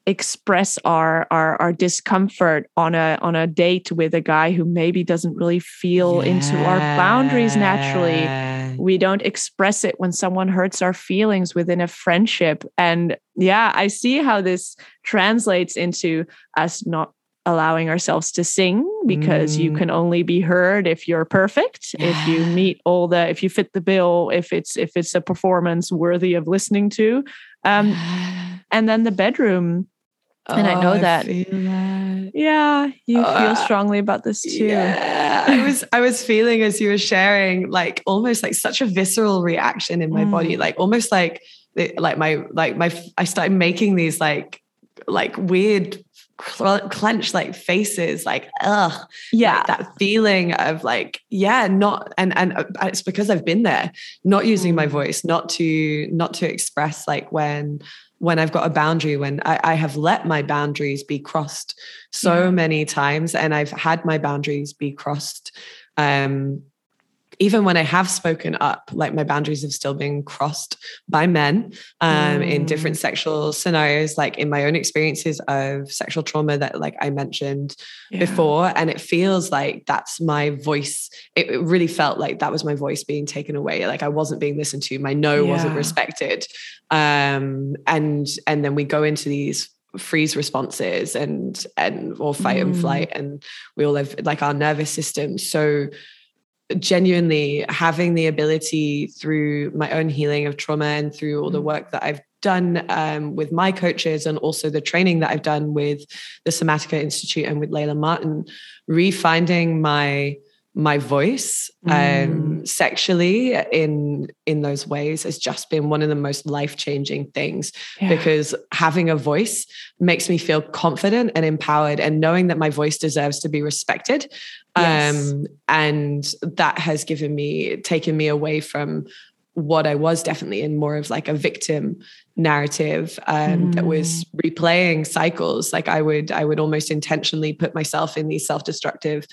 express our, our our discomfort on a on a date with a guy who maybe doesn't really feel yeah. into our boundaries naturally. We don't express it when someone hurts our feelings within a friendship. And yeah i see how this translates into us not allowing ourselves to sing because mm. you can only be heard if you're perfect yeah. if you meet all the if you fit the bill if it's if it's a performance worthy of listening to um and then the bedroom and oh, I know that. I that. Yeah, you uh, feel strongly about this too. Yeah, I was I was feeling as you were sharing, like almost like such a visceral reaction in my mm. body, like almost like like my like my I started making these like like weird clench like faces like ugh. Yeah. Like that feeling of like yeah not and and uh, it's because i've been there not using my mm. voice not to not to express like when when i've got a boundary when i, I have let my boundaries be crossed so many times and i've had my boundaries be crossed um even when I have spoken up, like my boundaries have still been crossed by men um, mm. in different mm. sexual scenarios, like in my own experiences of sexual trauma that, like I mentioned yeah. before. And it feels like that's my voice. It, it, really felt like that was my voice being taken away. Like I wasn't being listened to. My no yeah. wasn't respected. Um, and and then we go into these freeze responses and and or fight mm. and flight and we all have like our nervous system so genuinely having the ability through my own healing of trauma and through all the mm. work that I've done um, with my coaches and also the training that I've done with the Somatica Institute and with Layla Martin, refinding my my voice um, mm. sexually in in those ways has just been one of the most life changing things yeah. because having a voice makes me feel confident and empowered and knowing that my voice deserves to be respected yes. um, and that has given me taken me away from what I was definitely in more of like a victim narrative um, mm. that was mm. replaying cycles. Like I would, I would almost intentionally put myself in these self-destructive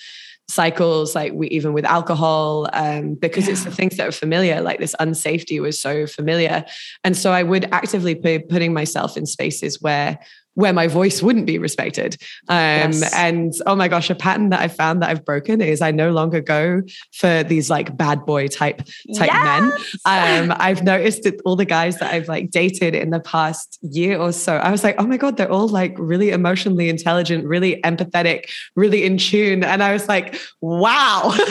cycles like we even with alcohol um, because yeah. it's the things that are familiar like this unsafety was so familiar and so i would actively be putting myself in spaces where where my voice wouldn't be respected. Um, yes. And oh my gosh, a pattern that I've found that I've broken is I no longer go for these like bad boy type type yes. men. Um, I've noticed that all the guys that I've like dated in the past year or so, I was like, oh my god, they're all like really emotionally intelligent, really empathetic, really in tune, and I was like, wow.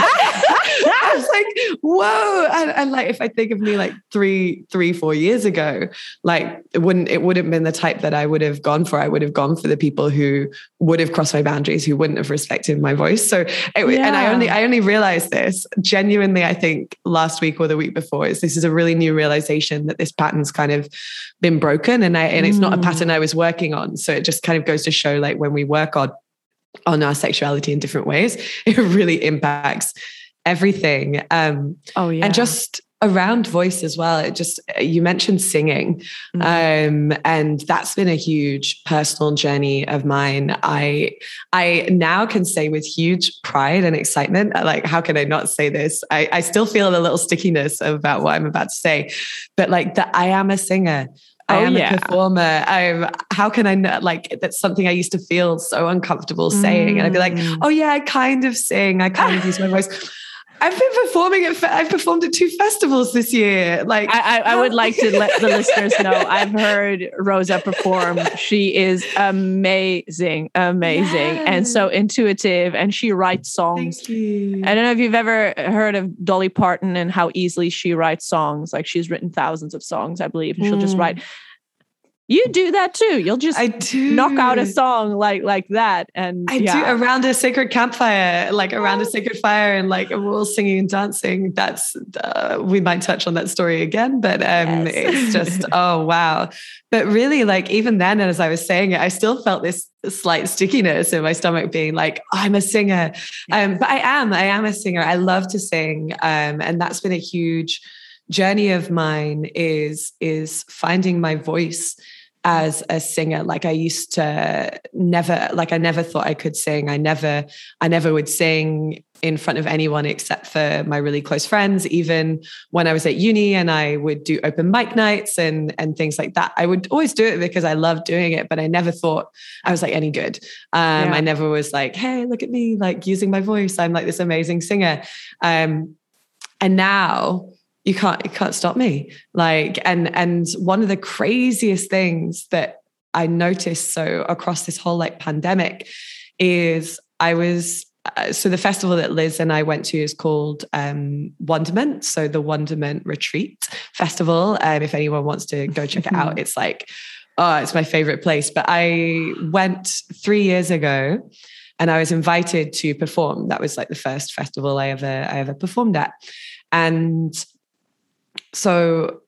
I was like, whoa. And, and, like, if I think of me like three, three, four years ago, like it wouldn't, it would have been the type that I would have gone for. I would have gone for the people who would have crossed my boundaries, who wouldn't have respected my voice. So, it, yeah. and I only, I only realized this genuinely, I think last week or the week before is this is a really new realization that this pattern's kind of been broken. And I, and it's mm. not a pattern I was working on. So it just kind of goes to show like when we work on on our sexuality in different ways, it really impacts everything. Um, oh yeah, and just around voice as well. It just you mentioned singing, mm-hmm. um, and that's been a huge personal journey of mine. I I now can say with huge pride and excitement, like how can I not say this? I, I still feel a little stickiness about what I'm about to say, but like that I am a singer. I oh, am yeah. a performer. I'm, how can I know? Like, that's something I used to feel so uncomfortable saying. Mm. And I'd be like, mm. oh, yeah, I kind of sing. I kind of use my voice. I've been performing at, I've performed at two festivals this year. Like, I, I, I would like to let the listeners know I've heard Rosa perform. She is amazing, amazing, yes. and so intuitive. And she writes songs. I don't know if you've ever heard of Dolly Parton and how easily she writes songs. Like, she's written thousands of songs, I believe, and she'll just hmm. write you do that too. You'll just I do. knock out a song like like that, and I yeah. do around a sacred campfire, like around a sacred fire, and like we're all singing and dancing. That's uh, we might touch on that story again, but um, yes. it's just oh wow. But really, like even then, as I was saying it, I still felt this slight stickiness in my stomach, being like, oh, I'm a singer. Um, but I am, I am a singer. I love to sing, um, and that's been a huge journey of mine. Is is finding my voice as a singer like i used to never like i never thought i could sing. I never i never would sing in front of anyone except for my really close friends. Even when i was at uni and i would do open mic nights and and things like that i would always do it because i loved doing it but i never thought i was like any good. Um, yeah. i never was like hey look at me like using my voice. I'm like this amazing singer. Um, and now you can't you can't stop me. Like and and one of the craziest things that i noticed so across this whole like pandemic is i was uh, so the festival that liz and i went to is called um, wonderment so the wonderment retreat festival. Um, if anyone wants to go check it out it's like oh it's my favorite place. But i went three years ago and i was invited to perform. That was like the first festival i ever i ever performed at. And so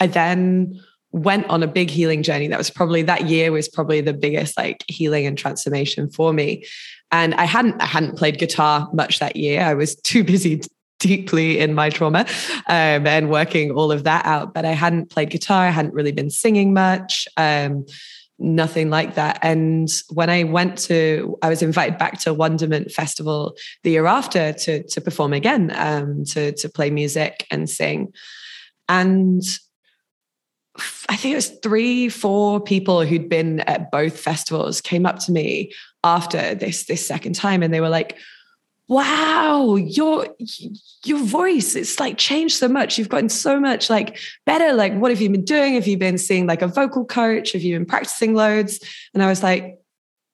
I then went on a big healing journey. That was probably that year was probably the biggest like healing and transformation for me. And I hadn't I hadn't played guitar much that year. I was too busy deeply in my trauma um, and working all of that out. But I hadn't played guitar. I hadn't really been singing much. Um, nothing like that. And when I went to, I was invited back to Wonderment Festival the year after to to perform again, um, to to play music and sing. And I think it was three, four people who'd been at both festivals came up to me after this this second time, and they were like, "Wow, your your voice it's like changed so much. You've gotten so much like better. Like, what have you been doing? Have you been seeing like a vocal coach? Have you been practicing loads?" And I was like,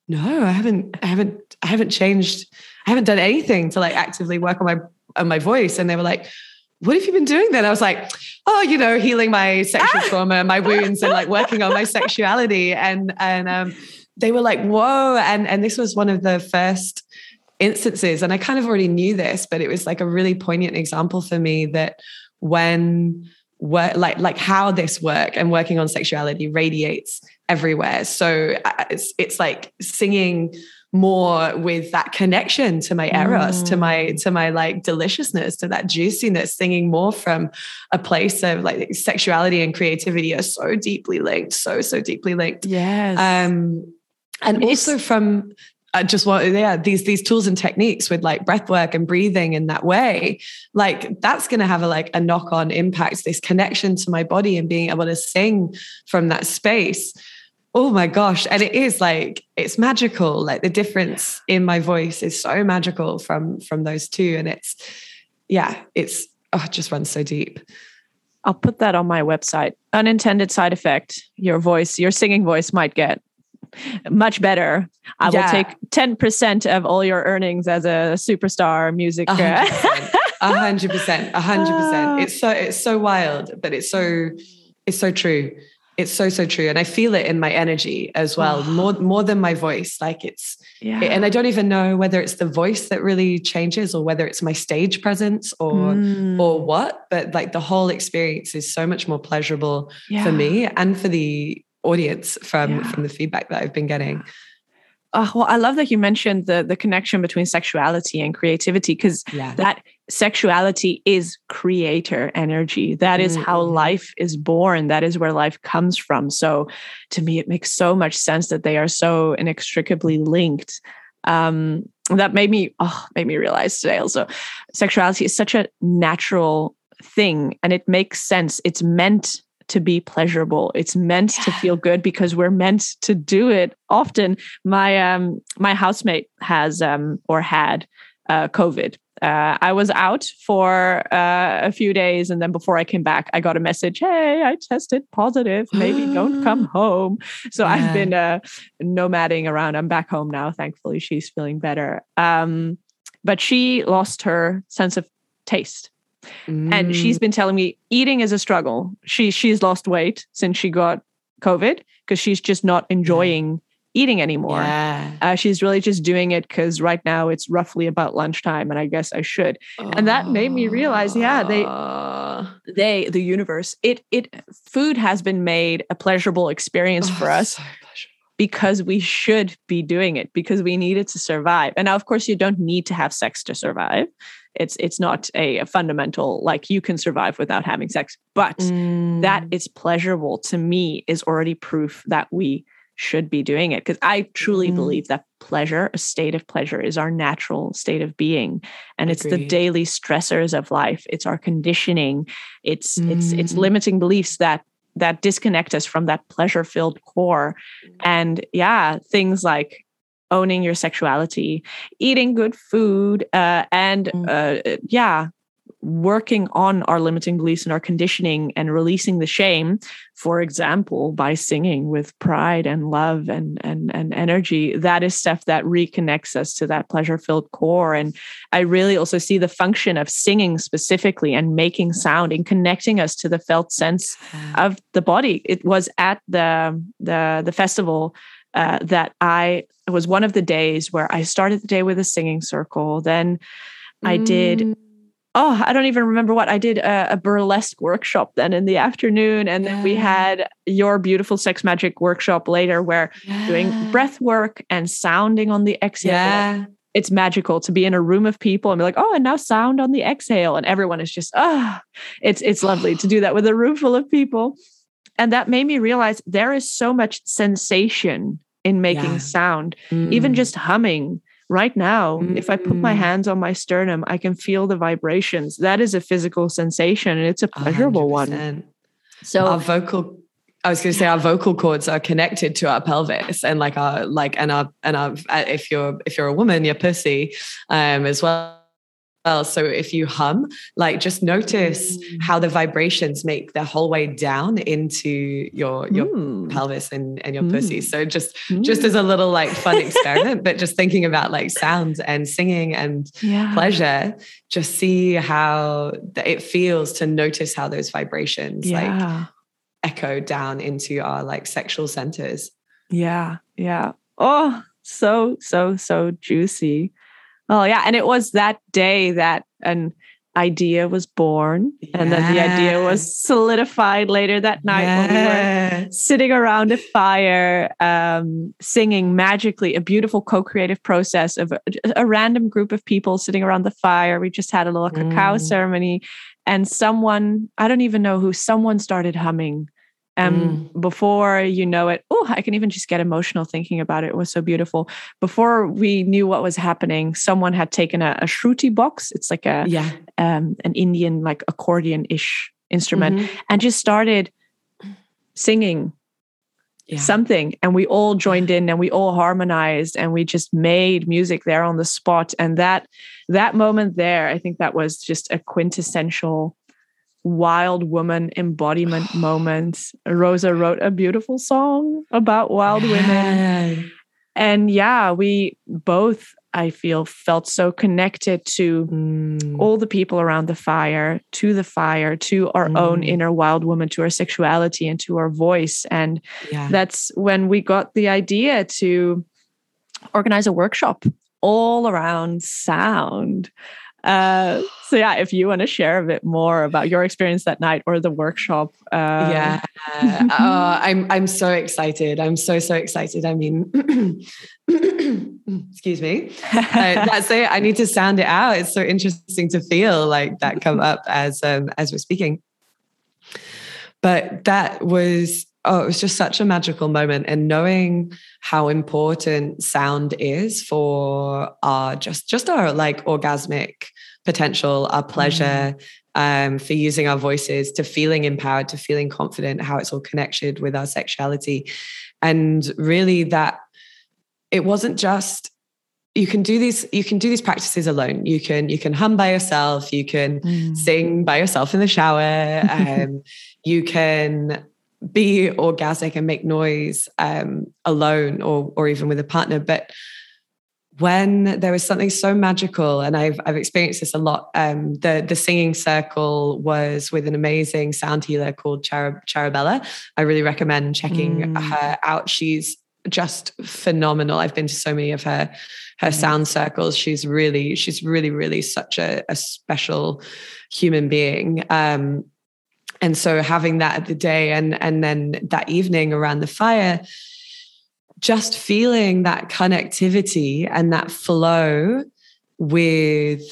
"No, I haven't. I haven't. I haven't changed. I haven't done anything to like actively work on my on my voice." And they were like what have you been doing then? I was like, oh, you know, healing my sexual trauma, my wounds, and like working on my sexuality. And and um, they were like, whoa. And and this was one of the first instances. And I kind of already knew this, but it was like a really poignant example for me that when work like like how this work and working on sexuality radiates everywhere. So uh, it's it's like singing more with that connection to my eros, mm. to my mm. to my like deliciousness, to that juiciness, singing more from a place of like sexuality and creativity are so deeply linked, so so deeply linked. Yes. Um, and also from I just want yeah these these tools and techniques with like breath work and breathing in that way like that's going to have a like a knock on impact this connection to my body and being able to sing from that space oh my gosh. And it is like it's magical. Like the difference in my voice is so magical from from those two. And it's yeah it's oh it just runs so deep. I'll put that on my website. Unintended side effect. Your voice your singing voice might get much better. I yeah. will take 10% of all your earnings as a superstar music A hundred percent. A hundred percent. It's so it's so wild, but it's so it's so true. It's so so true, and I feel it in my energy as well, more more than my voice. Like it's, yeah. and I don't even know whether it's the voice that really changes or whether it's my stage presence or mm. or what. But like the whole experience is so much more pleasurable yeah. for me and for the audience from yeah. from the feedback that I've been getting. Oh, well, I love that you mentioned the the connection between sexuality and creativity because yeah. that sexuality is creator energy. That is mm-hmm. how life is born. That is where life comes from. So, to me, it makes so much sense that they are so inextricably linked. Um, that made me oh, made me realize today also, sexuality is such a natural thing, and it makes sense. It's meant to be pleasurable. It's meant yeah. to feel good because we're meant to do it. Often, my um my housemate has um or had uh, COVID. Uh, I was out for uh, a few days, and then before I came back, I got a message: "Hey, I tested positive. Maybe don't come home." So yeah. I've been uh, nomading around. I'm back home now. Thankfully, she's feeling better. Um, but she lost her sense of taste. Mm. And she's been telling me eating is a struggle. She she's lost weight since she got COVID because she's just not enjoying eating anymore. Yeah. Uh, she's really just doing it because right now it's roughly about lunchtime, and I guess I should. Oh. And that made me realize, yeah, they they the universe it it food has been made a pleasurable experience oh, for us. So because we should be doing it because we need it to survive. And now, of course, you don't need to have sex to survive it's it's not a, a, fundamental like you can survive without having sex but mm. that it's pleasurable to me is already proof that we should be doing it because i truly mm. believe that pleasure a state of pleasure is our natural state of being and it's the daily stressors of life it's our conditioning it's mm. it's it's mm. limiting beliefs that that disconnect us from that pleasure filled core and yeah things like owning your sexuality, eating good food, uh, and mm. uh, yeah, working on our limiting beliefs and our conditioning and releasing the shame for example by singing with pride and love and and and energy that is stuff that reconnects us to that pleasure filled core and i really also see the function of singing specifically and making sound and connecting us to the felt sense of the body it was at the the the festival uh, that I it was one of the days where I started the day with a singing circle. Then I mm. did. Oh, I don't even remember what I did a, a, burlesque workshop then in the afternoon, and yeah. then we had your beautiful sex magic workshop later, where yeah. doing breath work and sounding on the exhale. Yeah. It's magical to be in a room of people and be like, oh, and now sound on the exhale, and everyone is just oh, it's it's lovely to do that with a room full of people. And that made me realize there is so much sensation in making yeah. sound, mm. even just humming. Right now, mm. if I put my mm. hands on my sternum, I can feel the vibrations. That is a physical sensation and it's a pleasurable 100%. one. So, our vocal I was going to say our vocal cords are connected to our pelvis and like our like and our and our if you're if you're a woman your pussy um as well well. So if you hum, like just notice mm. how the vibrations make their whole way down into your your mm. pelvis and, and your mm. pussy. So just just as a little like fun experiment, but just thinking about like sounds and singing and yeah. pleasure, just see how it feels to notice how those vibrations yeah. like echo down into our like sexual centers. Yeah. Yeah. Oh, so, so, so juicy. Oh yeah, and it was that day that an idea was born, and then the idea was solidified later that night when we were sitting around a fire, um, singing magically. A beautiful co-creative process of a, a, random group of people sitting around the fire. We just had a little cacao mm. ceremony, and someone I don't even know who someone started humming um, mm. before you know it, oh, I can even just get emotional thinking about it. It was so beautiful. Before we knew what was happening, someone had taken a, a shruti box. It's like a yeah. um, an Indian like accordion ish instrument, mm-hmm. and just started singing yeah. something and we all joined in and we all harmonized and we just made music there on the spot and that that moment there i think that was just a quintessential wild woman embodiment moments. Rosa wrote a beautiful song about wild women. And yeah, we both I feel felt so connected to mm. all the people around the fire, to the fire, to our mm. own inner wild woman, to our sexuality and to our voice. And yeah. that's when we got the idea to organize a workshop all around sound. Uh, so yeah, if you want to share a bit more about your experience that night or the workshop, uh... yeah, uh, I'm I'm so excited. I'm so so excited. I mean, excuse me. Uh, that's it. I need to sound it out. It's so interesting to feel like that come up as um, as we're speaking. But that was oh, it was just such a magical moment. And knowing how important sound is for our just just our like orgasmic potential, our pleasure, mm. um, for using our voices, to feeling empowered, to feeling confident, how it's all connected with our sexuality. And really that it wasn't just you can do these you can do these practices alone you can you can hum by yourself you can mm. sing by yourself in the shower um, you can be orgasmic and make noise um, alone or or even with a partner. But when there was something so magical and I've I've experienced this a lot um, the the singing circle was with an amazing sound healer called Char- Charabella. I really recommend checking mm. her out. She's just phenomenal. I've been to so many of her her mm. sound circles. She's really she's really really such a, a special human being. Um, and so having that at the day and and then that evening around the fire just feeling that connectivity and that flow with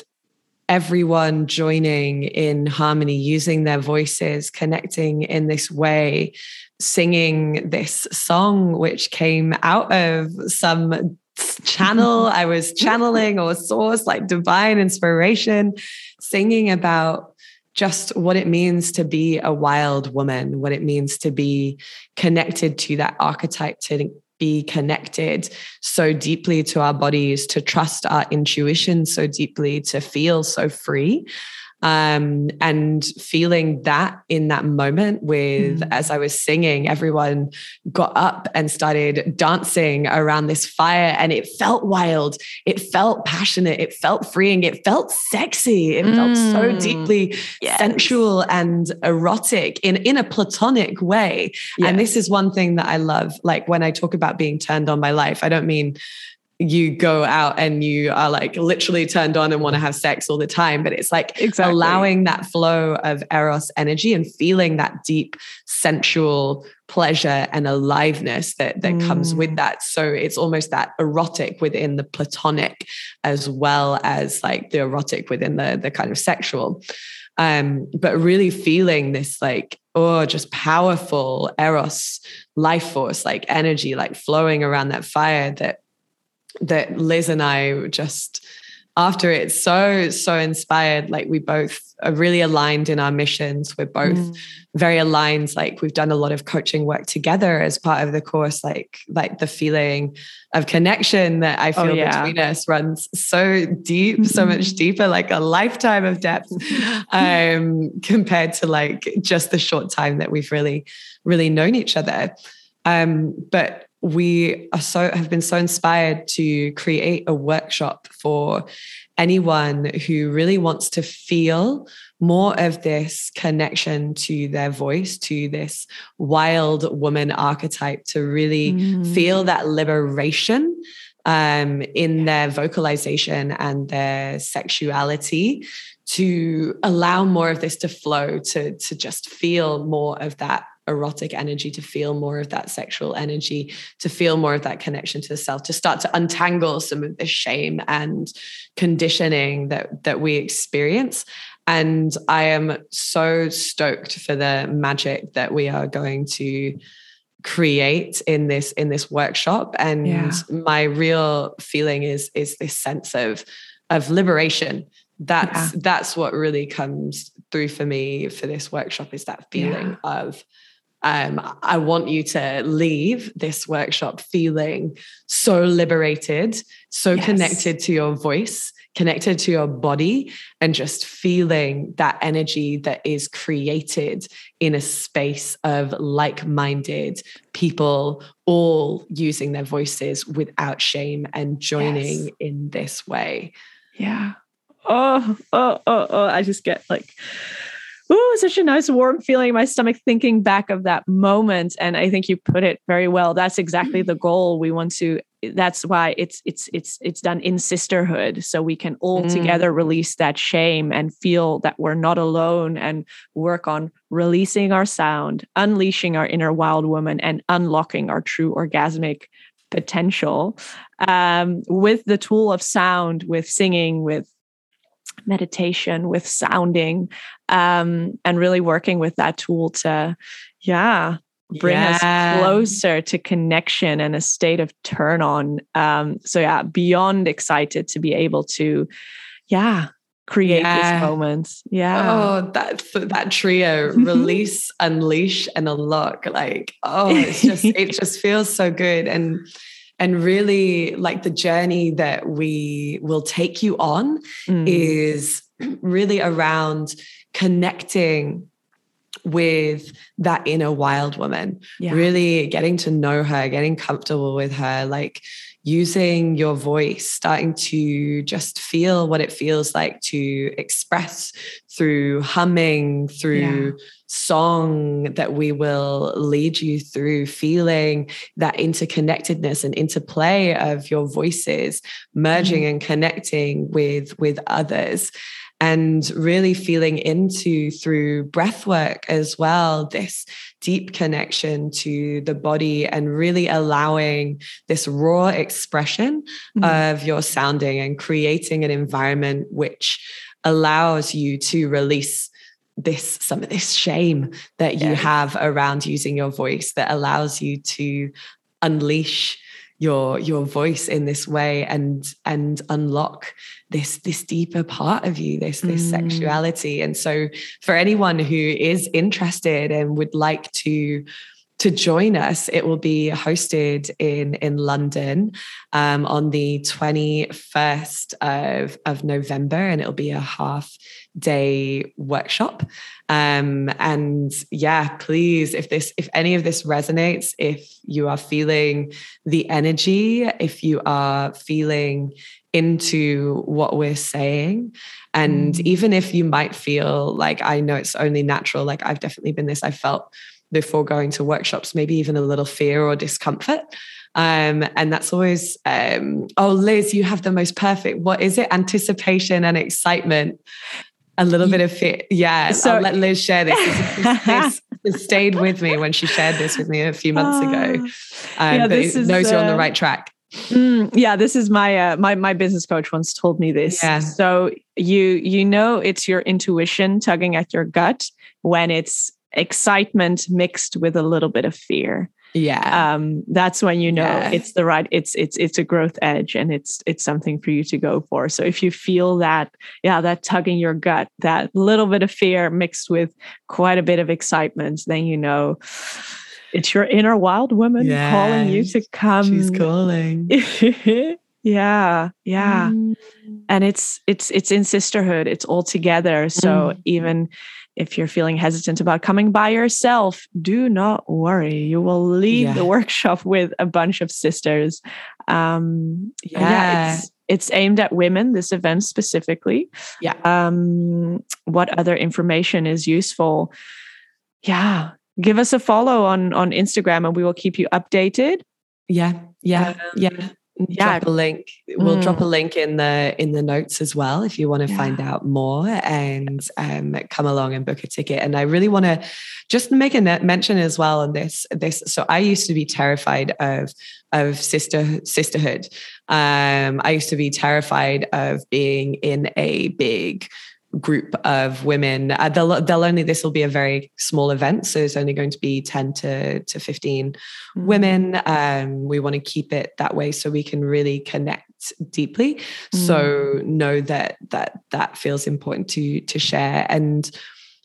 everyone joining in harmony using their voices connecting in this way singing this song which came out of some channel I was channeling or source like divine inspiration singing about just what it means to be a wild woman, what it means to be connected to that archetype, to be connected so deeply to our bodies, to trust our intuition so deeply, to feel so free um, and feeling that in that moment with mm. as i was singing everyone got up and started dancing around this fire and it felt wild it felt passionate it felt freeing it felt sexy it mm. felt so mm. deeply yes. sensual and erotic in in a platonic way yes. and this is one thing that i love like when i talk about being turned on by life i don't mean you go out and you are like literally turned on and want to have sex all the time. But it's like exactly. allowing that flow of Eros energy and feeling that deep sensual pleasure and aliveness that, that mm. comes with mm. that. So it's almost that erotic within the platonic as well as like the erotic within the, the kind of sexual. Um, but really feeling this like, oh, just powerful Eros life force, like energy, like flowing around that fire that that Liz and I just after it so so inspired like we both are really aligned in our missions we're both mm. very aligned like we've done a lot of coaching work together as part of the course like like the feeling of connection that i oh, feel oh, yeah. between us runs so deep so much deeper like a lifetime of depth um compared to like just the short time that we've really really known each other um but we are so have been so inspired to create a workshop for anyone who really wants to feel more of this connection to their voice, to this wild woman archetype, to really mm. feel that liberation um, in their vocalization and their sexuality, to allow more of this to flow, to, to just feel more of that erotic energy, to feel more of that sexual energy, to feel more of that connection to the self, to start to untangle some of the shame and conditioning that that we experience. And I am so stoked for the magic that we are going to create in this in this workshop and yeah. my real feeling is is this sense of of liberation that's yeah. that's what really comes through for me for this workshop is that feeling yeah. of um, I want you to leave this workshop feeling so liberated, so yes. connected to your voice, connected to your body and just feeling that energy that is created in a space of like minded people, all using their voices without shame and joining yes. in this way. Yeah. Oh, oh, oh, oh. I just get like, oh, such a nice warm feeling in my stomach thinking back of that moment. And I think you put it very well. That's exactly the goal. We want to that's why it's it's it's it's done in sisterhood so we can all mm. together release that shame and feel that we're not alone and work on releasing our sound unleashing our inner wild woman and unlocking our true orgasmic potential um, with the tool of sound with singing with meditation with sounding um, and really working with that tool to yeah bring yeah. us closer to connection and a state of turn on um, so yeah beyond excited to be able to yeah create yeah. this moment yeah oh that that trio release unleash and unlock like oh it's just it just feels so good and and really like the journey that we will take you on mm. is really around connecting with that inner wild woman yeah. really getting to know her getting comfortable with her like using your voice starting to just feel what it feels like to express through humming through yeah. song that we will lead you through feeling that interconnectedness and interplay of your voices merging mm. and connecting with with others and really feeling into through breath work as well this deep connection to the body and really allowing this raw expression mm-hmm. of your sounding and creating an environment which allows you to release this some of this shame that you have around using your voice that allows you to unleash your your voice in this way and and unlock this this deeper part of you this this mm. sexuality and so for anyone who is interested and would like to to join us, it will be hosted in in London um, on the 21st of, of November, and it'll be a half day workshop. Um, and yeah, please, if this, if any of this resonates, if you are feeling the energy, if you are feeling into what we're saying. And mm. even if you might feel like, I know it's only natural, like I've definitely been this, I felt before going to workshops, maybe even a little fear or discomfort. Um, and that's always, um, oh, Liz, you have the most perfect, what is it? Anticipation and excitement. A little bit of fear. Yeah. So, I'll let Liz share this. this, this stayed with me when she shared this with me a few months ago. Ah. Um, yeah, this is, knows you're on the right track. Mm, yeah, this is my uh, my my business coach once told me this. Yeah. So you you know it's your intuition tugging at your gut when it's excitement mixed with a little bit of fear yeah um that's when you know yeah. it's the right it's it's it's a growth edge and it's it's something for you to go for so if you feel that yeah that tug in your gut that little bit of fear mixed with quite a bit of excitement then you know it's your inner wild woman yeah. calling you to come she's calling yeah yeah mm. and it's it's it's in sisterhood it's all together so mm. even if you're feeling hesitant about coming by yourself, do not worry. You will leave yeah. the workshop with a bunch of sisters. Um, yeah, yeah it's, it's aimed at women, this event specifically. Yeah. Um, what other information is useful? Yeah. Give us a follow on on Instagram and we will keep you updated. Yeah. Yeah. Um, yeah yeah. drop a link. We'll mm. drop a link in the in the notes as well if you want to yeah. find out more and um, come along and book a ticket. And I really want to just make a mention as well on this. This so I used to be terrified of of sister sisterhood. Um, I used to be terrified of being in a big group of women. Uh, they'll, they'll only, this will be a very small event. So it's only going to be 10 to, to 15 mm-hmm. women. Um, we want to keep it that way so we can really connect deeply. Mm-hmm. So know that, that, that feels important to, to share. And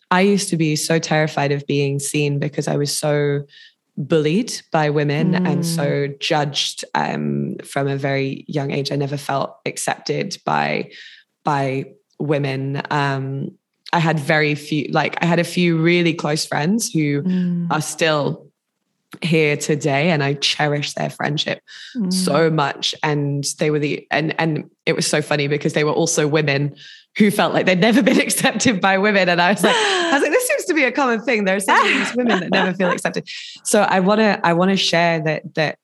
I used to be so terrified of being seen because I was so bullied by women mm. and so judged um, from a very young age. I never felt accepted by by women. Um, I had very few, like I had a few really close friends who mm. are still here today and I cherish their friendship mm. so much. And they were the and and it was so funny because they were also women who felt like they'd never been accepted by women. And I was like, I was like, this seems to be a common thing. There are some these women that never feel accepted. So I wanna I wanna share that that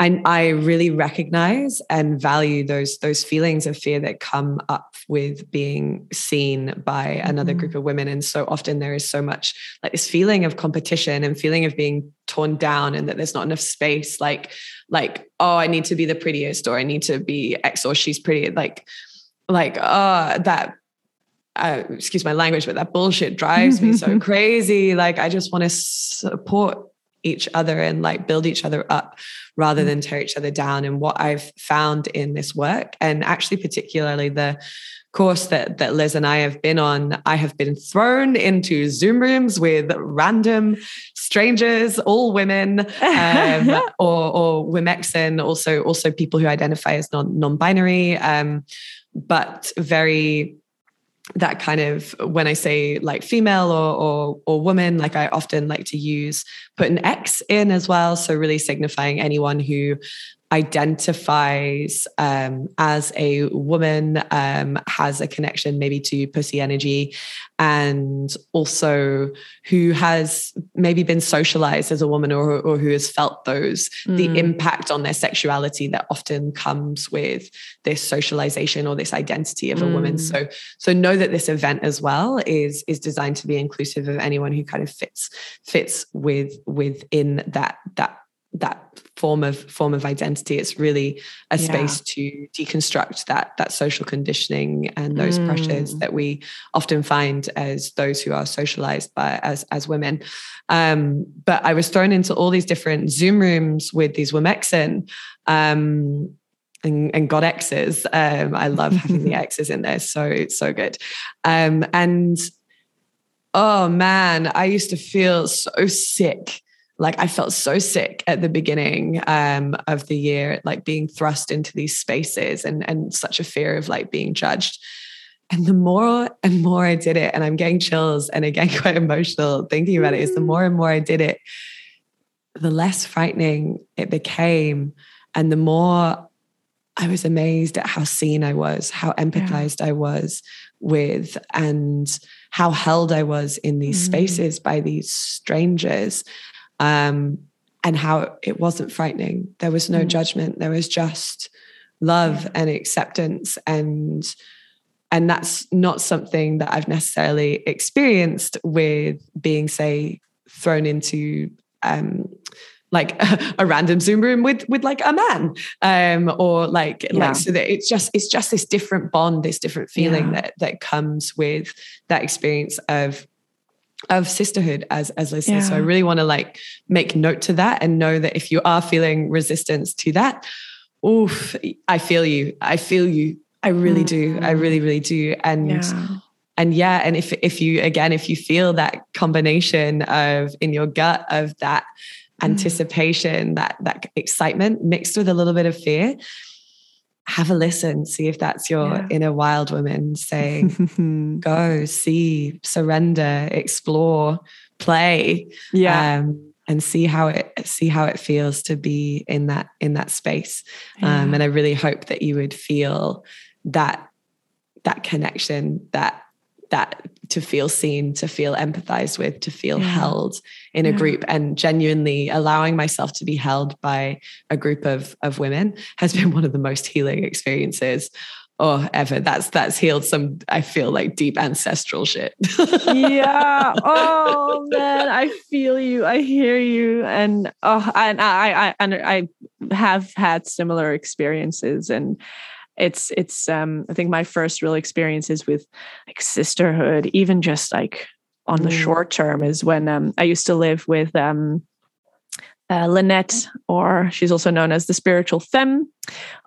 I, I really recognize and value those those feelings of fear that come up with being seen by another mm-hmm. group of women and so often there is so much like this feeling of competition and feeling of being torn down and that there's not enough space like like oh i need to be the prettiest or i need to be x or she's pretty like like oh that uh, excuse my language, but that bullshit drives me so crazy. Like, I just want to support each other and like build each other up rather than tear each other down. And what I've found in this work, and actually particularly the course that that Liz and I have been on, I have been thrown into Zoom rooms with random strangers, all women, um, or or Womexen, also also people who identify as non non-binary, um, but very that kind of when I say like female or, or or woman, like I often like to use put an X in as well. So really signifying anyone who identifies um, as a woman, um, has a connection maybe to pussy energy, and also who has maybe been socialized as a woman or, or who has felt those, mm. the impact on their sexuality that often comes with this socialization or this identity of a mm. woman. So, so know that this event as well is, is designed to be inclusive of anyone who kind of fits, fits with, within that, that that form of form of identity it's really a yeah. space to deconstruct that that social conditioning and those mm. pressures that we often find as those who are socialized by as as women um, but i was thrown into all these different zoom rooms with these womexen um, and, and got X's. Um, I love having the X's in there. So it's so good. Um, and oh man, I used to feel so sick like I felt so sick at the beginning um, of the year, like being thrust into these spaces and and such a fear of like being judged. And the more and more I did it, and I'm getting chills and again quite emotional thinking about it, is the more and more I did it, the less frightening it became, and the more I was amazed at how seen I was, how empathized yeah. I was with, and how held I was in these mm. spaces by these strangers um, and how it wasn't frightening. There was no mm. judgment. There was just love yeah. and acceptance and and that's not something that I've necessarily experienced with being, say, thrown into um, like a, a, random Zoom room with with like a man, um, or like yeah. like so that it's just it's just this different bond, this different feeling yeah. that that comes with that experience of of sisterhood as as listeners. Yeah. So I really want to like make note to that and know that if you are feeling resistance to that, oof, I feel you. I feel you. I really do. I mm. really, really do. And yeah. and yeah, and if if you again, if you feel that combination of in your gut of that mm. anticipation, that that excitement mixed with a little bit of fear, have a listen, see if that's your yeah. inner wild woman saying, go, see, surrender, explore, play. Yeah. Um, and see how it see how it feels to be in that in that space. Yeah. Um, and I really hope that you would feel that that connection, that that to feel seen, to feel empathized with, to feel yeah. held in a group. And genuinely allowing myself to be held by a group of, of women has been one of the most healing experiences oh ever. That's that's healed some i feel like deep ancestral shit. Yeah. Oh man. I feel you. I hear you. And oh and i i and i have had similar experiences. And it's it's um i think my first real experiences with like sisterhood even just like on the mm. short term is when um i used to live with um uh, Lynette, or she's also known as the spiritual femme,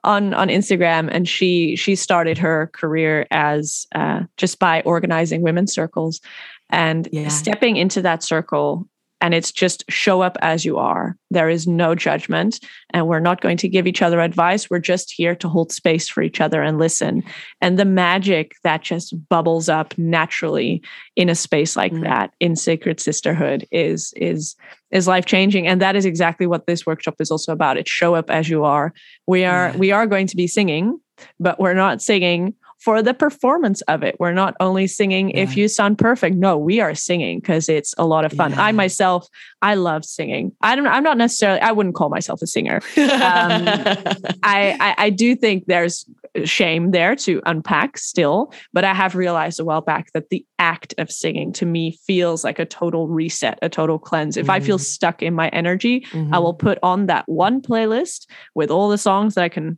on on Instagram, and she she started her career as uh, just by organizing women's circles, and yeah. stepping into that circle and it's just show up as you are. There is no judgment, and we're not going to give each other advice. We're just here to hold space for each other and listen. And the magic that just bubbles up naturally in a space like mm. that in sacred sisterhood is is is life changing and that is exactly what this workshop is also about it's show up as you are we are yeah. we are going to be singing but we're not singing for the performance of it. We're not only singing yeah. if you sound perfect. No, we are singing because it's a lot of fun. Yeah. I myself, I love singing. I don't. I'm not necessarily. I wouldn't call myself a singer. Um, I, I I do think there's shame there to unpack still, but I have realized a while back that the act of singing to me feels like a total reset, a total cleanse. If mm-hmm. I feel mm-hmm. stuck in my energy, mm-hmm. I will put on that one playlist with all the songs that I can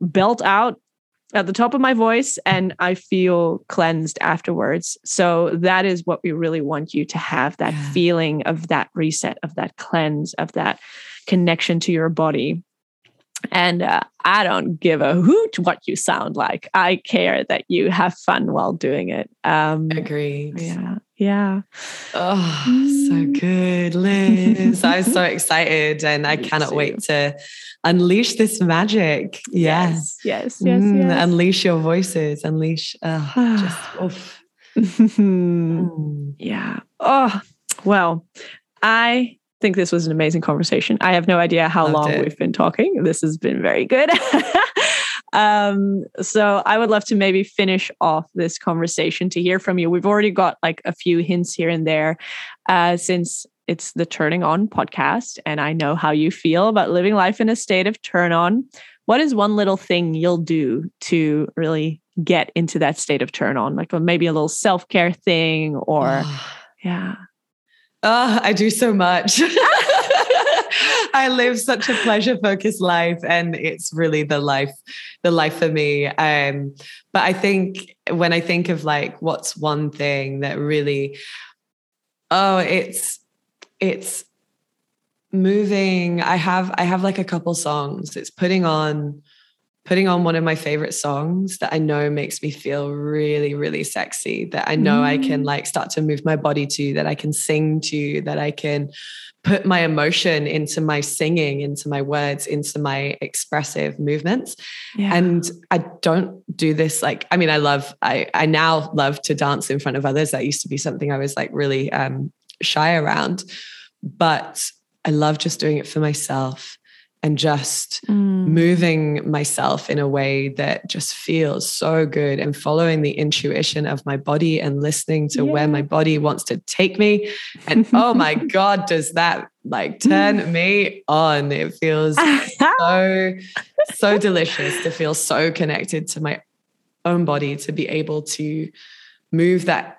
belt out at the top of my voice and I feel cleansed afterwards. So that is what we really want you to have that yeah. feeling of that reset, of that cleanse, of that connection to your body. And uh, I don't give a hoot what you sound like. I care that you have fun while doing it. Um, Agreed. Yeah. Yeah. Oh, mm. so good, Liz. I'm so excited and I cannot too. wait to unleash this magic. Yes. Yes. Yes. Yes, mm, yes. Unleash your voices. Unleash. Uh, just, oof. mm. Yeah. Oh, well, I think this was an amazing conversation. I have no idea how Loved long it. we've been talking. This has been very good. um, so I would love to maybe finish off this conversation to hear from you. We've already got like a few hints here and there uh, since it's the Turning On podcast, and I know how you feel about living life in a state of turn on. What is one little thing you'll do to really get into that state of turn on? Like maybe a little self care thing, or yeah. Oh, I do so much. I live such a pleasure focused life and it's really the life the life for me. Um but I think when I think of like what's one thing that really oh it's it's moving. I have i have like a couple songs. It's putting on putting on one of my favorite songs that i know makes me feel really really sexy that i know mm. i can mm. like start to move my body to that i can sing to that i can put my emotion into my singing into my words into my expressive movements yeah. and i don't do this like i mean i love i i now love to dance in front of others that used to be something i was like really um shy around. But I love just doing it for myself and just mm. moving myself in a way that just feels so good and following the intuition of my body and listening to yeah. where my body wants to take me. And oh my God, does that like turn me on? It feels so, so delicious to feel so connected to my own body, to be able to move that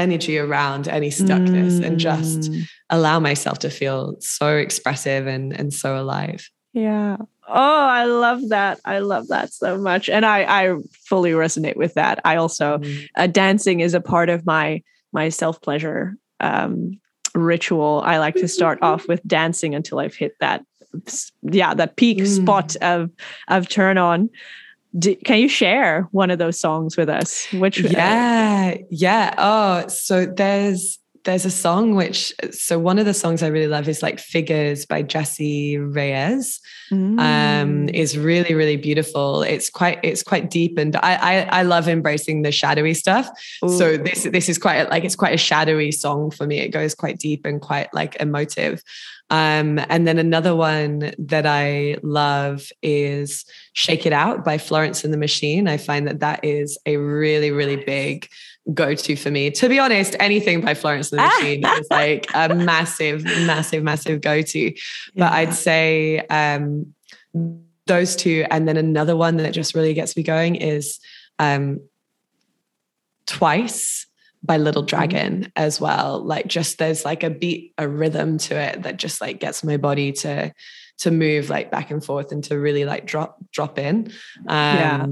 energy around any stuckness mm. and just mm. allow myself to feel so expressive and and so alive yeah oh i love that i love that so much and i i fully resonate with that i also mm. uh, dancing is a part of my my self pleasure um ritual i like to start off with dancing until i've hit that yeah that peak mm. spot of of turn on do, can you share one of those songs with us? Which uh, yeah, yeah. Oh, so there's there's a song which so one of the songs I really love is like Figures by Jessie Reyez. Mm. Um, is really really beautiful. It's quite it's quite deep and I I, I love embracing the shadowy stuff. Ooh. So this this is quite like it's quite a shadowy song for me. It goes quite deep and quite like emotive. Um, and then another one that I love is Shake It Out by Florence and the Machine. I find that that is a really, really big go to for me. To be honest, anything by Florence and the Machine is like a massive, massive, massive go to. But. I'd say um, those two. And then another one that just really gets me going is um, Twice by Little mm-hmm. Dragon as well. Like just there's like a beat, a rhythm to it that just like gets my body to to move like back and forth and to really like drop drop in. Um, yeah.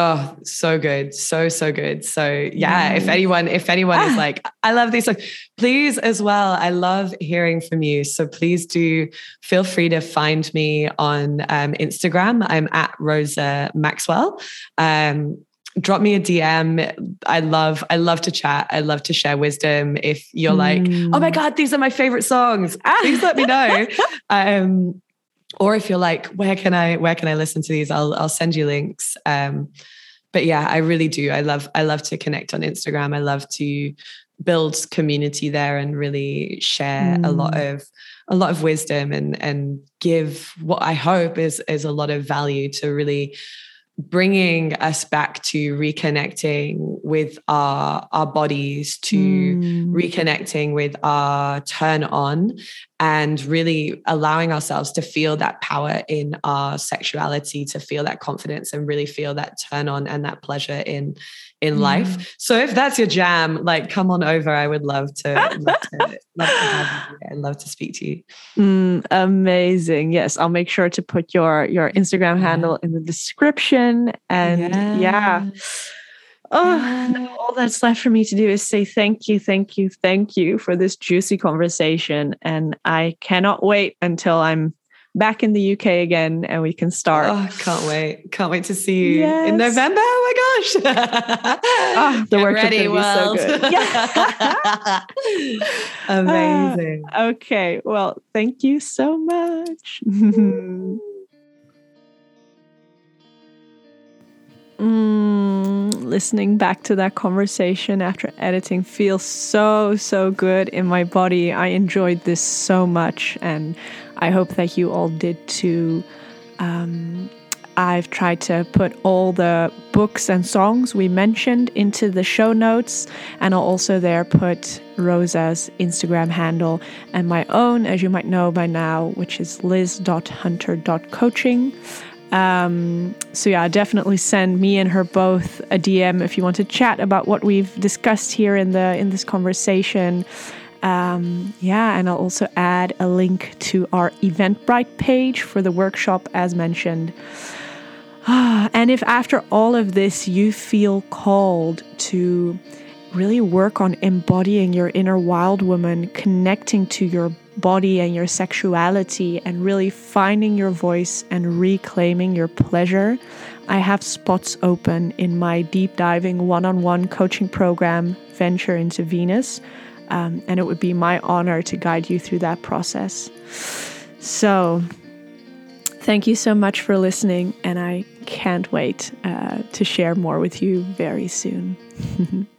Oh, so good. So, so good. So yeah, if anyone, if anyone is like, I love these songs, please as well. I love hearing from you. So please do feel free to find me on um, Instagram. I'm at Rosa Maxwell. Um, drop me a DM. I love, I love to chat. I love to share wisdom. If you're mm. like, oh my mm. God, these are my favorite songs, please let me know. um, or if you're like, where can I, where can I listen to these? I'll, I'll send you links. Um, but yeah, I really do. I love, I love to connect on Instagram. I love to build community there and really share mm. a lot of a lot of wisdom and and give what I hope is is a lot of value to really bringing us back to reconnecting with our our bodies to mm. reconnecting with our turn on and really allowing ourselves to feel that power in our sexuality to feel that confidence and really feel that turn on and that pleasure in in mm. life. So if that's your jam, like come on over. I would love to, love to, love to have you and love to speak to you. Mm, amazing. Yes, I'll make sure to put your your Instagram handle in the description. And yeah. yeah. Oh, yeah. all that's left for me to do is say thank you, thank you, thank you for this juicy conversation. And I cannot wait until I'm back in the UK again and we can start. Oh, can't wait. Can't wait to see you yes. in November. Oh my gosh. oh, the workshop ready, world. so good. Yeah. Amazing. Uh, okay. Well, thank you so much. Mm, listening back to that conversation after editing feels so, so good in my body. I enjoyed this so much, and I hope that you all did too. Um, I've tried to put all the books and songs we mentioned into the show notes, and I'll also there put Rosa's Instagram handle and my own, as you might know by now, which is liz.hunter.coaching. Um, so yeah, definitely send me and her both a DM if you want to chat about what we've discussed here in the in this conversation. Um, yeah, and I'll also add a link to our Eventbrite page for the workshop as mentioned. and if after all of this you feel called to really work on embodying your inner wild woman, connecting to your body and your sexuality, and really finding your voice and reclaiming your pleasure, I have spots open in my deep diving one on one coaching program, Venture into Venus um, and it would be my honor to guide you through that process. So, thank you so much for listening, and I can't wait uh, to share more with you very soon.